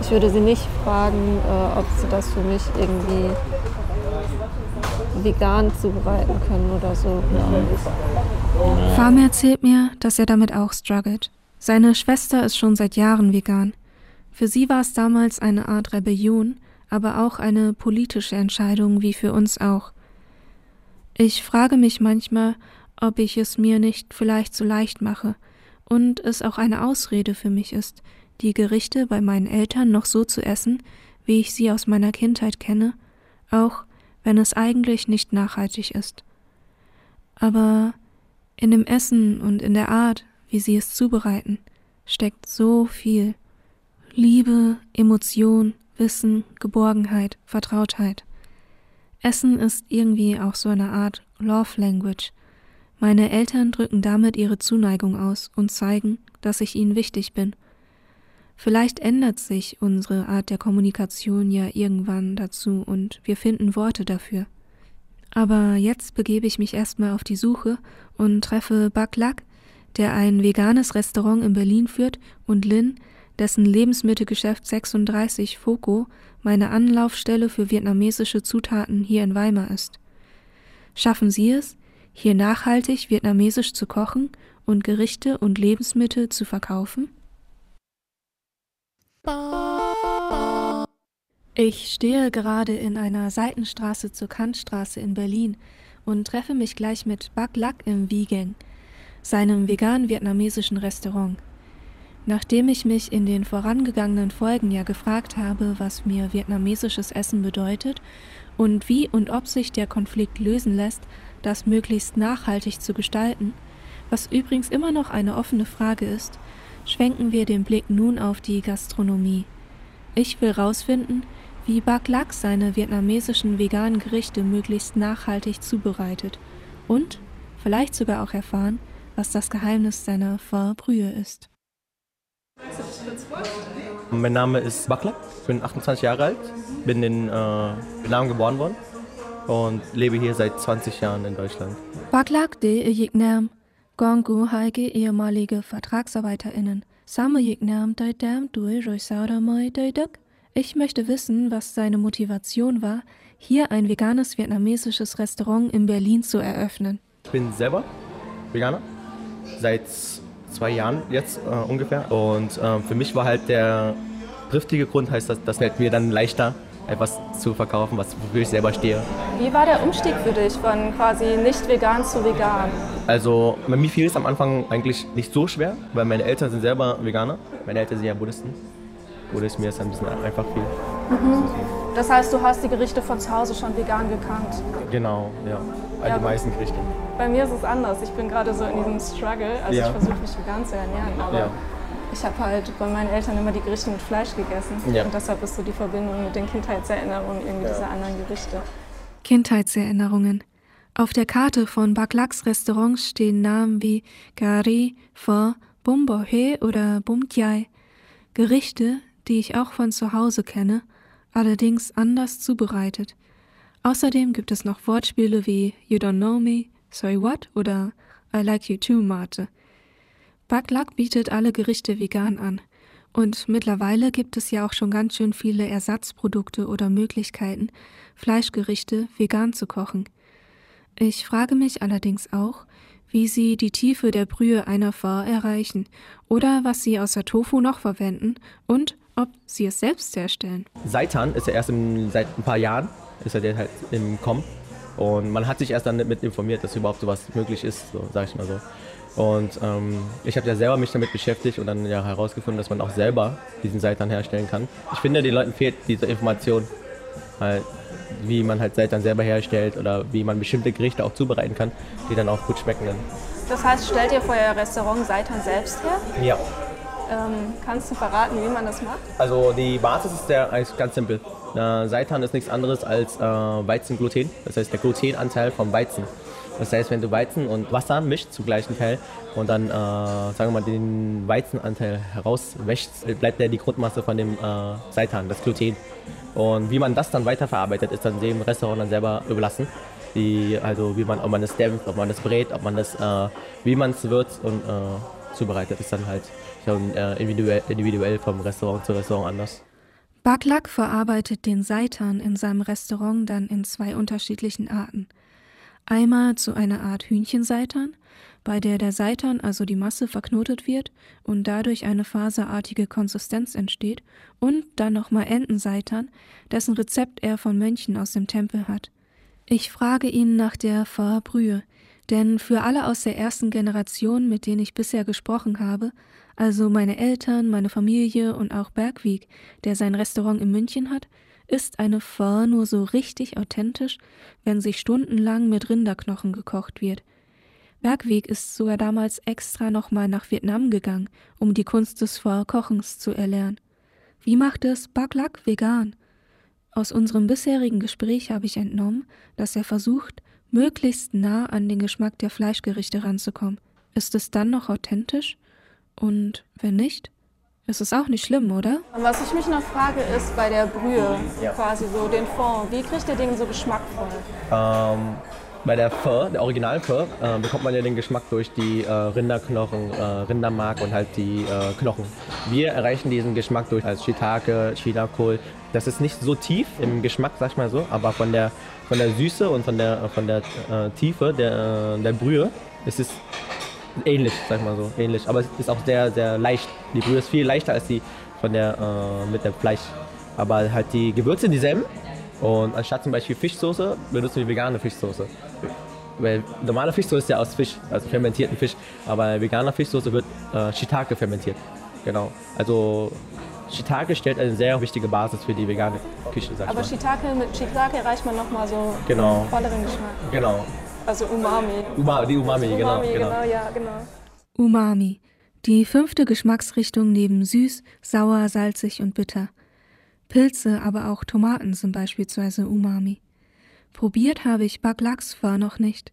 Ich würde sie nicht fragen, äh, ob sie das für mich irgendwie vegan zubereiten können oder so. Farm erzählt mir, dass er damit auch struggelt. Seine Schwester ist schon seit Jahren vegan. Für sie war es damals eine Art Rebellion, aber auch eine politische Entscheidung wie für uns auch. Ich frage mich manchmal, ob ich es mir nicht vielleicht zu leicht mache und es auch eine Ausrede für mich ist, die Gerichte bei meinen Eltern noch so zu essen, wie ich sie aus meiner Kindheit kenne, auch wenn es eigentlich nicht nachhaltig ist. Aber in dem Essen und in der Art, wie sie es zubereiten, steckt so viel. Liebe, Emotion, Wissen, Geborgenheit, Vertrautheit. Essen ist irgendwie auch so eine Art Love Language. Meine Eltern drücken damit ihre Zuneigung aus und zeigen, dass ich ihnen wichtig bin. Vielleicht ändert sich unsere Art der Kommunikation ja irgendwann dazu und wir finden Worte dafür. Aber jetzt begebe ich mich erstmal auf die Suche und treffe Baklak, der ein veganes Restaurant in Berlin führt, und Lin, dessen Lebensmittelgeschäft 36 Foco meine Anlaufstelle für vietnamesische Zutaten hier in Weimar ist. Schaffen Sie es, hier nachhaltig vietnamesisch zu kochen und Gerichte und Lebensmittel zu verkaufen? Ich stehe gerade in einer Seitenstraße zur Kantstraße in Berlin und treffe mich gleich mit Bak Lak im Wiegen, seinem vegan-vietnamesischen Restaurant. Nachdem ich mich in den vorangegangenen Folgen ja gefragt habe, was mir vietnamesisches Essen bedeutet und wie und ob sich der Konflikt lösen lässt, das möglichst nachhaltig zu gestalten, was übrigens immer noch eine offene Frage ist, schwenken wir den Blick nun auf die Gastronomie. Ich will rausfinden, wie Bak Lak seine vietnamesischen veganen Gerichte möglichst nachhaltig zubereitet und vielleicht sogar auch erfahren, was das Geheimnis seiner Pho Brühe ist. Mein Name ist Bakla, bin 28 Jahre alt, bin in äh, Vietnam geboren worden und lebe hier seit 20 Jahren in Deutschland. Baklak de Jignam, Gongu Heike ehemalige VertragsarbeiterInnen. Samme Jignam Deidam Dui Roisaudamoy Deiduk. Ich möchte wissen, was seine Motivation war, hier ein veganes vietnamesisches Restaurant in Berlin zu eröffnen. Ich bin selber Veganer, seit zwei Jahren jetzt äh, ungefähr. Und äh, für mich war halt der triftige Grund, heißt das, das fällt mir dann leichter, etwas zu verkaufen, was wofür ich selber stehe. Wie war der Umstieg für dich von quasi nicht vegan zu vegan? Also bei mir fiel es am Anfang eigentlich nicht so schwer, weil meine Eltern sind selber Veganer. Meine Eltern sind ja Buddhisten. Buddhismus ist ein bisschen einfach viel. Mhm. Das heißt, du hast die Gerichte von zu Hause schon vegan gekannt. Genau, ja. Ja, die meisten Gerichte. Bei mir ist es anders. Ich bin gerade so in diesem Struggle. Also Ja. ich versuche mich vegan zu ernähren, aber Ja. Ich habe halt bei meinen Eltern immer die Gerichte mit Fleisch gegessen. Ja. Und deshalb ist so die Verbindung mit den Kindheitserinnerungen irgendwie dieser anderen Gerichte. Kindheitserinnerungen. Auf der Karte von Baklaks Restaurants stehen Namen wie Gari, Pho, Bum Bo He oder Bum Kiai. Gerichte, die ich auch von zu Hause kenne, allerdings anders zubereitet. Außerdem gibt es noch Wortspiele wie You don't know me, Sorry what oder I like you too, Mate. Baklak bietet alle Gerichte vegan an. Und mittlerweile gibt es ja auch schon ganz schön viele Ersatzprodukte oder Möglichkeiten, Fleischgerichte vegan zu kochen. Ich frage mich allerdings auch, wie sie die Tiefe der Brühe einer Pho erreichen oder was sie außer Tofu noch verwenden und ob sie es selbst herstellen. Seitan ist ja erst im, seit ein paar Jahren, ist der halt im Kommen. Und man hat sich erst dann mit informiert, dass überhaupt sowas möglich ist, so sag ich mal so. Und ähm, ich habe ja selber mich damit beschäftigt und dann ja herausgefunden, dass man auch selber diesen Seitan herstellen kann. Ich finde, den Leuten fehlt diese Information, halt, wie man halt Seitan selber herstellt oder wie man bestimmte Gerichte auch zubereiten kann, die dann auch gut schmecken. Dann. Das heißt, stellt ihr für euer Restaurant Seitan selbst her? Ja. Ähm, kannst du verraten, wie man das macht? Also die Basis ist sehr, eigentlich ganz simpel. Äh, Seitan ist nichts anderes als äh, Weizengluten, das heißt der Glutenanteil vom Weizen. Das heißt, wenn du Weizen und Wasser mischt zu gleichen Teil und dann, äh, sagen wir mal, den Weizenanteil herauswäschst, bleibt ja die Grundmasse von dem äh, Seitan, das Gluten. Und wie man das dann weiterverarbeitet, ist dann dem Restaurant dann selber überlassen. Die, also wie man, ob man das dämpft, ob man das brät, ob man das, äh, wie man es würzt und äh, zubereitet, ist dann halt schon äh, individuell, individuell vom Restaurant zu Restaurant anders. Baklak verarbeitet den Seitan in seinem Restaurant dann in zwei unterschiedlichen Arten. Einmal zu einer Art Hühnchenseitan, bei der der Seitan, also die Masse, verknotet wird und dadurch eine faserartige Konsistenz entsteht, und dann nochmal Entenseitan, dessen Rezept er von Mönchen aus dem Tempel hat. Ich frage ihn nach der Pho-Brühe, denn für alle aus der ersten Generation, mit denen ich bisher gesprochen habe, also meine Eltern, meine Familie und auch Bergweg, der sein Restaurant in München hat, ist eine Pho nur so richtig authentisch, wenn sie stundenlang mit Rinderknochen gekocht wird. Bergweg ist sogar damals extra nochmal nach Vietnam gegangen, um die Kunst des Pho-Kochens zu erlernen. Wie macht es Baklak vegan? Aus unserem bisherigen Gespräch habe ich entnommen, dass er versucht, möglichst nah an den Geschmack der Fleischgerichte ranzukommen. Ist es dann noch authentisch? Und wenn nicht? Ist es auch nicht schlimm, oder? Was ich mich noch frage, ist bei der Brühe, Ja. quasi so den Fond, wie kriegt ihr den so geschmackvoll? Ähm, bei der Pho, der originalen Pho, äh, bekommt man ja den Geschmack durch die äh, Rinderknochen, äh, Rindermark und halt die äh, Knochen. Wir erreichen diesen Geschmack durch als Shiitake, Chinakohl. Das ist nicht so tief im Geschmack, sag ich mal so, aber von der, von der Süße und von der, von der äh, Tiefe der, äh, der Brühe ist es ähnlich, sag ich mal so, ähnlich. Aber es ist auch sehr, sehr leicht. Die Brühe ist viel leichter als die von der, äh, mit dem Fleisch. Aber halt die Gewürze sind dieselben. Und anstatt zum Beispiel Fischsoße benutzen wir vegane Fischsoße. Weil normale Fischsoße ist ja aus Fisch, also fermentierten Fisch. Aber veganer Fischsoße wird äh, Shiitake fermentiert. Genau. Also Shiitake stellt eine sehr wichtige Basis für die vegane Küche, sag Aber. Shiitake, mit Shiitake erreicht man nochmal so Genau. einen volleren Geschmack. Genau. Also Umami. Uma, die Umami, genau. Umami, genau. genau, ja, genau. Umami. Die fünfte Geschmacksrichtung neben süß, sauer, salzig und bitter. Pilze, aber auch Tomaten sind beispielsweise Umami. Probiert habe ich Baklaks-Pho noch nicht.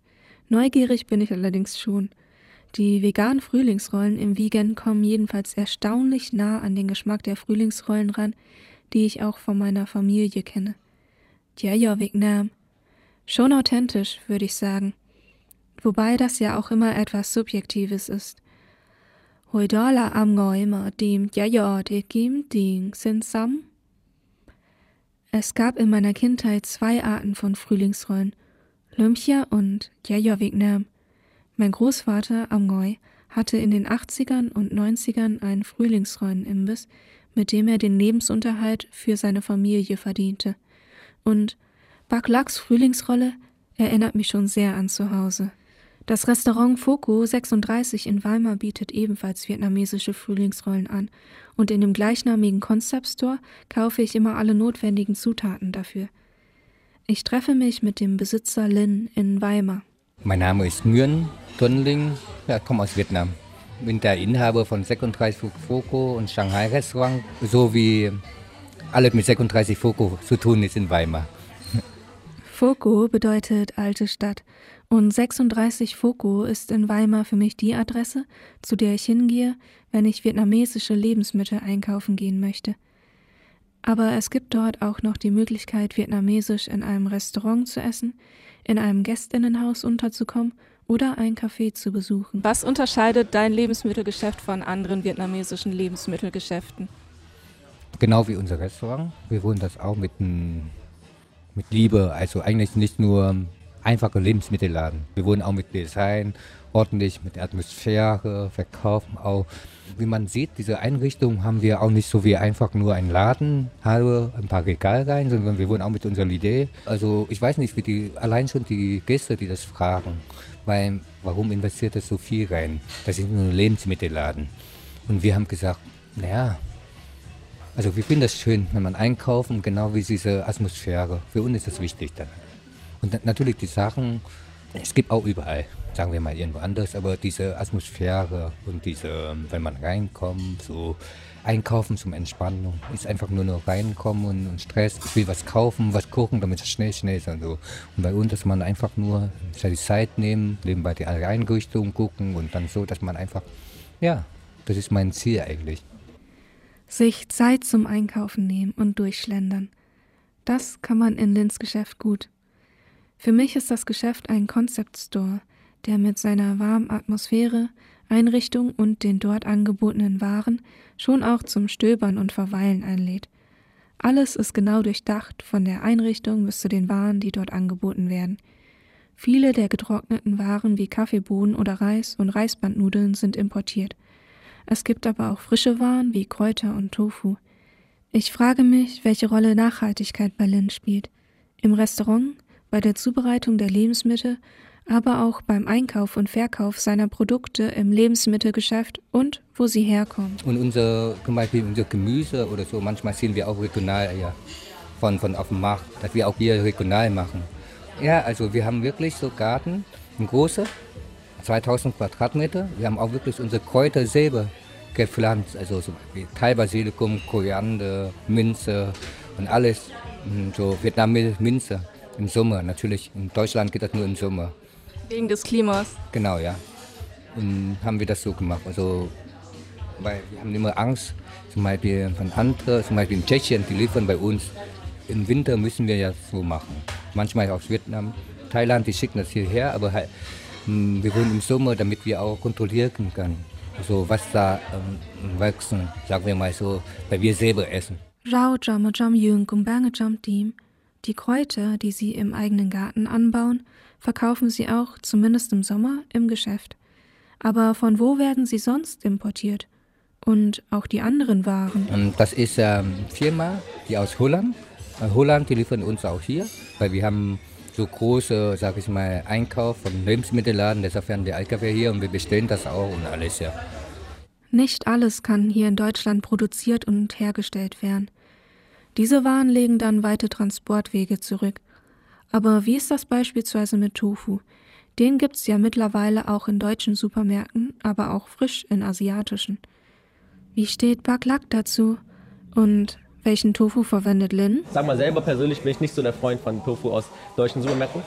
Neugierig bin ich allerdings schon. Die veganen Frühlingsrollen im Vegan kommen jedenfalls erstaunlich nah an den Geschmack der Frühlingsrollen ran, die ich auch von meiner Familie kenne. Ja, ja, Vietnam. Schon authentisch, würde ich sagen. Wobei das ja auch immer etwas Subjektives ist. Hồi đó là am ngồi mà tìm chả dò để. Es gab in meiner Kindheit zwei Arten von Frühlingsrollen, Lumpia und Jaja Vietnam. Mein Großvater Amgoy hatte in den 80ern und 90ern einen Frühlingsrollenimbiss, mit dem er den Lebensunterhalt für seine Familie verdiente. Und Baklaks Frühlingsrolle erinnert mich schon sehr an zu Hause. Das Restaurant Foco 36 in Weimar bietet ebenfalls vietnamesische Frühlingsrollen an und in dem gleichnamigen Concept Store kaufe ich immer alle notwendigen Zutaten dafür. Ich treffe mich mit dem Besitzer Lin in Weimar. Mein Name ist Nguyen Tuấn Linh, ja, komme aus Vietnam. Bin der Inhaber von 36 Foco und Shanghai Restaurant, sowie alles mit 36 Foco zu tun ist in Weimar. Foco bedeutet alte Stadt und 36 Foco ist in Weimar für mich die Adresse, zu der ich hingehe, wenn ich vietnamesische Lebensmittel einkaufen gehen möchte. Aber es gibt dort auch noch die Möglichkeit, vietnamesisch in einem Restaurant zu essen, in einem Gästinnenhaus unterzukommen oder ein Café zu besuchen. Was unterscheidet dein Lebensmittelgeschäft von anderen vietnamesischen Lebensmittelgeschäften? Genau wie unser Restaurant. Wir wollen das auch mit, mit Liebe, also eigentlich nicht nur einfache Lebensmittelladen. Wir wollen auch mit Design, ordentlich mit Atmosphäre verkaufen auch. Wie man sieht, diese Einrichtung haben wir auch nicht so wie einfach nur einen Laden, habe ein paar Regale rein, sondern wir wollen auch mit unserer Idee. Also ich weiß nicht, wie die, allein schon die Gäste, die das fragen, weil warum investiert das so viel rein? Das ist nur ein Lebensmittelladen. Und wir haben gesagt, naja, also wir finden das schön, wenn man einkaufen, genau wie diese Atmosphäre. Für uns ist das wichtig dann. Und natürlich die Sachen, es gibt auch überall, sagen wir mal irgendwo anders, aber diese Atmosphäre und diese, wenn man reinkommt, so einkaufen zum Entspannung, ist einfach nur noch reinkommen und, und Stress. Ich will was kaufen, was kochen, damit es schnell, schnell ist und so. Und bei uns, dass man einfach nur die Zeit nehmen, nebenbei die Einrichtung gucken und dann so, dass man einfach, ja, das ist mein Ziel eigentlich. Sich Zeit zum Einkaufen nehmen und durchschlendern. Das kann man in Lins Geschäft gut. Für mich ist das Geschäft ein Concept Store, der mit seiner warmen Atmosphäre, Einrichtung und den dort angebotenen Waren schon auch zum Stöbern und Verweilen einlädt. Alles ist genau durchdacht, von der Einrichtung bis zu den Waren, die dort angeboten werden. Viele der getrockneten Waren wie Kaffeebohnen oder Reis und Reisbandnudeln sind importiert. Es gibt aber auch frische Waren wie Kräuter und Tofu. Ich frage mich, welche Rolle Nachhaltigkeit bei Lin spielt. Im Restaurant, bei der Zubereitung der Lebensmittel, aber auch beim Einkauf und Verkauf seiner Produkte im Lebensmittelgeschäft und wo sie herkommen. Und unser, zum Beispiel unser Gemüse oder so, manchmal sehen wir auch regional ja, von, von auf dem Markt, dass wir auch hier regional machen. Ja, also wir haben wirklich so Garten, ein großer, 2000 Quadratmeter. Wir haben auch wirklich unsere Kräuter selber gepflanzt, also so wie Thai-Basilikum, Koriander, Minze und alles, so vietnamesische Minze im Sommer. Natürlich, in Deutschland geht das nur im Sommer. Wegen des Klimas. Genau, ja. Und haben wir das so gemacht. Also, weil wir haben immer Angst, zum Beispiel von anderen, zum Beispiel in Tschechien, die liefern bei uns. Im Winter müssen wir ja so machen. Manchmal aus Vietnam, Thailand, die schicken das hierher, aber halt, wir wollen im Sommer, damit wir auch kontrollieren können. Also was da ähm, wachsen, sagen wir mal so, weil wir selber essen. Die Kräuter, die sie im eigenen Garten anbauen, verkaufen sie auch, zumindest im Sommer, im Geschäft. Aber von wo werden sie sonst importiert? Und auch die anderen Waren? Und das ist eine ähm, Firma, die aus Holland. Holland, die liefern uns auch hier, weil wir haben so große, sag ich mal, Einkauf von Lebensmittelladen, deshalb werden die LKW hier und wir bestellen das auch und alles, ja. Nicht alles kann hier in Deutschland produziert und hergestellt werden. Diese Waren legen dann weite Transportwege zurück. Aber wie ist das beispielsweise mit Tofu? Den gibt's ja mittlerweile auch in deutschen Supermärkten, aber auch frisch in asiatischen. Wie steht Baklak dazu? Und welchen Tofu verwendet Lin? Sag mal selber persönlich bin ich nicht so der Freund von Tofu aus deutschen Supermärkten,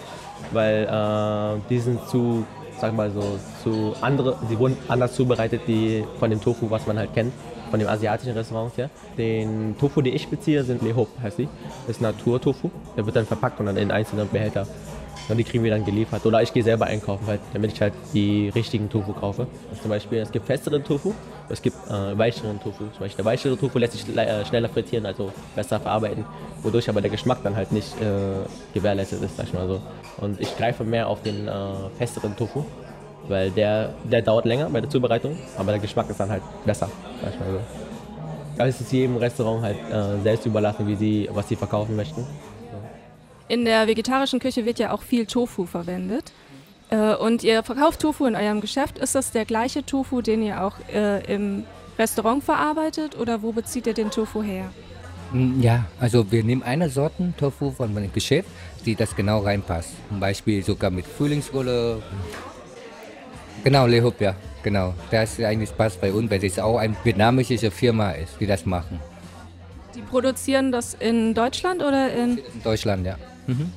weil äh, die sind zu, sag mal so, zu andere, die wurden anders zubereitet, die von dem Tofu, was man halt kennt, von dem asiatischen Restaurant hier. Den Tofu, den ich beziehe, sind Lehop, heißt die. Das ist Naturtofu. Der wird dann verpackt und dann in einzelne Behälter Und die kriegen wir dann geliefert. Oder ich gehe selber einkaufen, halt, damit ich halt die richtigen Tofu kaufe. Zum Beispiel, es gibt festeren Tofu, es gibt äh, weicheren Tofu. Zum Beispiel der weichere Tofu lässt sich äh, schneller frittieren, also besser verarbeiten, wodurch aber der Geschmack dann halt nicht äh, gewährleistet ist, sag ich mal so. Und ich greife mehr auf den äh, festeren Tofu, weil der, der dauert länger bei der Zubereitung, aber der Geschmack ist dann halt besser, sag ich mal so. Aber es ist jedem Restaurant halt äh, selbst überlassen, wie sie, was sie verkaufen möchten. In der vegetarischen Küche wird ja auch viel Tofu verwendet. Äh, und ihr verkauft Tofu in eurem Geschäft. Ist das der gleiche Tofu, den ihr auch äh, im Restaurant verarbeitet oder wo bezieht ihr den Tofu her? Mm, Ja, also wir nehmen eine Sorte Tofu von einem Geschäft, die das genau reinpasst. Zum Beispiel sogar mit Frühlingsrolle. Genau, Lehup, ja, genau. Das eigentlich passt bei uns, weil es auch eine vietnamesische Firma ist, die das machen. Die produzieren das in Deutschland oder in In Deutschland, ja. Mhm.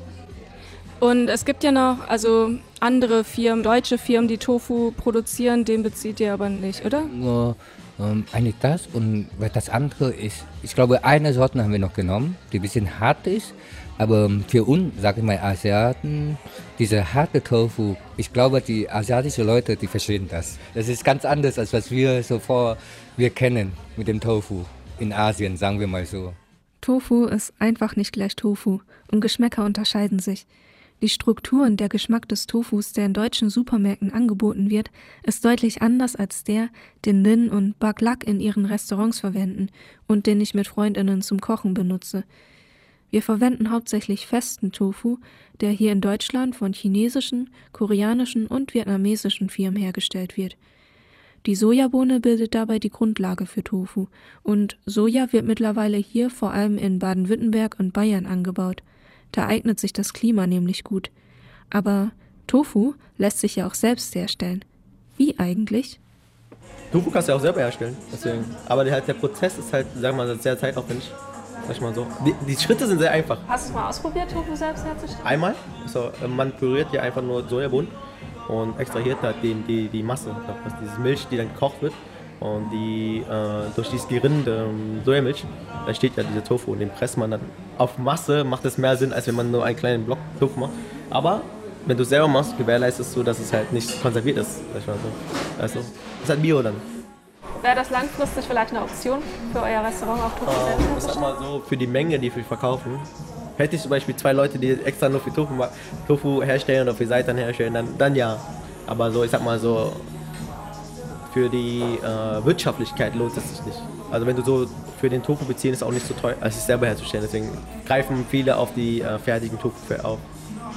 Und es gibt ja noch also andere Firmen, deutsche Firmen, die Tofu produzieren, den bezieht ihr aber nicht, oder? Nur ähm, eigentlich das und das andere ist, ich glaube, eine Sorte haben wir noch genommen, die ein bisschen hart ist. Aber für uns, sage ich mal, Asiaten, diese harte Tofu, ich glaube, die asiatischen Leute, die verstehen das. Das ist ganz anders, als was wir so vor, wir kennen mit dem Tofu in Asien, sagen wir mal so. Tofu ist einfach nicht gleich Tofu und Geschmäcker unterscheiden sich. Die Struktur und der Geschmack des Tofus, der in deutschen Supermärkten angeboten wird, ist deutlich anders als der, den Lin und Baklak in ihren Restaurants verwenden und den ich mit Freundinnen zum Kochen benutze. Wir verwenden hauptsächlich festen Tofu, der hier in Deutschland von chinesischen, koreanischen und vietnamesischen Firmen hergestellt wird. Die Sojabohne bildet dabei die Grundlage für Tofu und Soja wird mittlerweile hier vor allem in Baden-Württemberg und Bayern angebaut. Da eignet sich das Klima nämlich gut. Aber Tofu lässt sich ja auch selbst herstellen. Wie eigentlich? Tofu kannst du ja auch selber herstellen. Deswegen. Aber der, der Prozess ist halt, sagen wir mal, sehr zeitaufwendig. Sag ich mal so. Die, die Schritte sind sehr einfach. Hast du es mal ausprobiert, Tofu selbst herzustellen? Einmal, also, man püriert hier einfach nur Sojabohnen und extrahiert halt die, die, die Masse, das ist diese Milch, die dann gekocht wird. Und die, äh, durch dieses Gerinde ähm, Sojamilch, da steht ja dieser Tofu und den presst man dann auf Masse, macht es mehr Sinn, als wenn man nur einen kleinen Block Tofu macht. Aber wenn du es selber machst, gewährleistest du, dass es halt nicht konserviert ist, so. Also, ist halt Bio dann. Wäre das langfristig vielleicht eine Option für euer Restaurant, auch Tofu selbst Ähm, ich sag mal so, für die Menge, die wir verkaufen, hätte ich zum Beispiel zwei Leute, die extra nur für Tofu, Tofu herstellen oder für Seitan herstellen, dann, dann ja. Aber so, ich sag mal so, für die äh, Wirtschaftlichkeit lohnt es sich nicht. Also wenn du so für den Tofu beziehen, ist auch nicht so teuer, als es selber herzustellen. Deswegen greifen viele auf die äh, fertigen Tofu auf,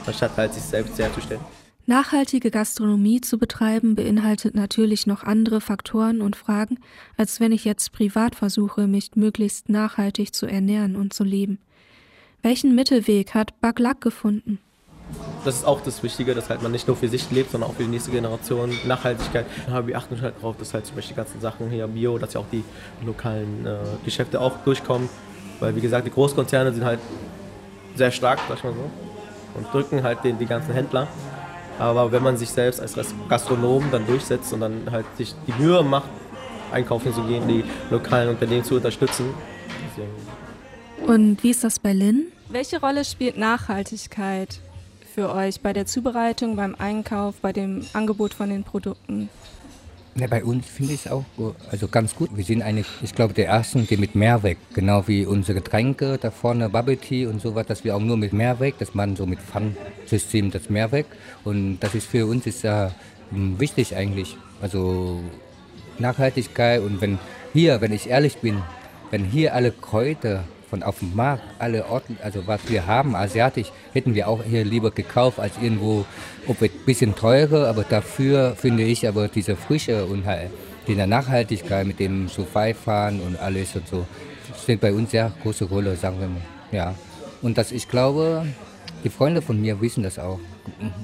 anstatt halt sich selbst herzustellen. Nachhaltige Gastronomie zu betreiben beinhaltet natürlich noch andere Faktoren und Fragen, als wenn ich jetzt privat versuche, mich möglichst nachhaltig zu ernähren und zu leben. Welchen Mittelweg hat Baglak gefunden? Das ist auch das Wichtige, dass halt man nicht nur für sich lebt, sondern auch für die nächste Generation. Nachhaltigkeit. Wir achten halt darauf, dass halt zum Beispiel die ganzen Sachen hier Bio, dass ja auch die lokalen äh, Geschäfte auch durchkommen. Weil wie gesagt, die Großkonzerne sind halt sehr stark, sag ich mal so, und drücken halt den, die ganzen Händler. Aber wenn man sich selbst als Gastronom dann durchsetzt und dann halt sich die Mühe macht, einkaufen zu gehen, die lokalen Unternehmen zu unterstützen. Deswegen. Und wie ist das bei Lynn? Welche Rolle spielt Nachhaltigkeit für euch bei der Zubereitung, beim Einkauf, bei dem Angebot von den Produkten? Ja, bei uns finde ich es auch also ganz gut. Wir sind eigentlich, ich glaube, der Ersten, die mit Mehrweg, genau wie unsere Getränke da vorne, Bubble Tea und sowas, dass wir auch nur mit Mehrweg, dass man so mit Pfandsystem das Mehrweg. Und das ist für uns ist ja mm, wichtig eigentlich. Also Nachhaltigkeit und wenn hier, wenn ich ehrlich bin, wenn hier alle Kräuter von auf dem Markt, alle Orten, also was wir haben, asiatisch, hätten wir auch hier lieber gekauft als irgendwo, ob ein bisschen teurer, aber dafür finde ich aber diese Frische und halt die Nachhaltigkeit mit dem so fahren und alles und so, spielt bei uns sehr große Rolle, sagen wir mal. Ja. Und das, ich glaube, die Freunde von mir wissen das auch.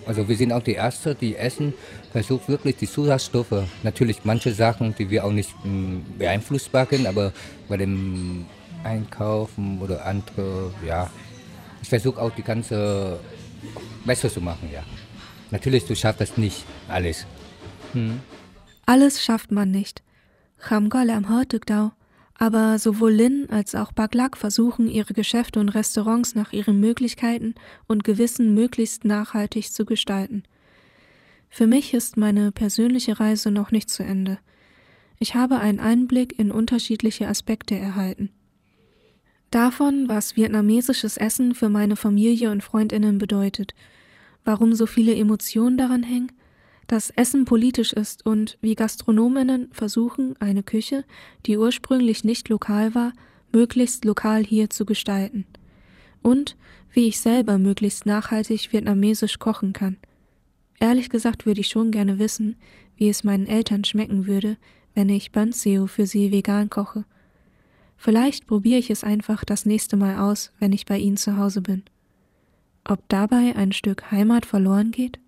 Also wir sind auch die Ersten, die essen, versucht wirklich die Zusatzstoffe. Natürlich manche Sachen, die wir auch nicht mm, beeinflussbar sind, aber bei dem Einkaufen oder andere, ja. Ich versuche auch die ganze besser zu machen, ja. Natürlich, du schaffst das nicht alles. Hm. Alles schafft man nicht. Kham go lam hơ thực đâu. Aber sowohl Lin als auch Baglak versuchen, ihre Geschäfte und Restaurants nach ihren Möglichkeiten und Gewissen möglichst nachhaltig zu gestalten. Für mich ist meine persönliche Reise noch nicht zu Ende. Ich habe einen Einblick in unterschiedliche Aspekte erhalten. Davon, was vietnamesisches Essen für meine Familie und Freundinnen bedeutet, warum so viele Emotionen daran hängen, dass Essen politisch ist und wie Gastronominnen versuchen, eine Küche, die ursprünglich nicht lokal war, möglichst lokal hier zu gestalten. Und wie ich selber möglichst nachhaltig vietnamesisch kochen kann. Ehrlich gesagt würde ich schon gerne wissen, wie es meinen Eltern schmecken würde, wenn ich Banseo für sie vegan koche. Vielleicht probiere ich es einfach das nächste Mal aus, wenn ich bei ihnen zu Hause bin. Ob dabei ein Stück Heimat verloren geht?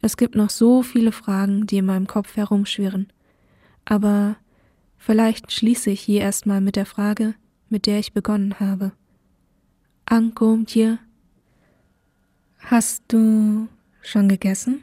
Es gibt noch so viele Fragen, die in meinem Kopf herumschwirren. Aber vielleicht schließe ich hier erstmal mit der Frage, mit der ich begonnen habe. Ankom dir. Hast du schon gegessen?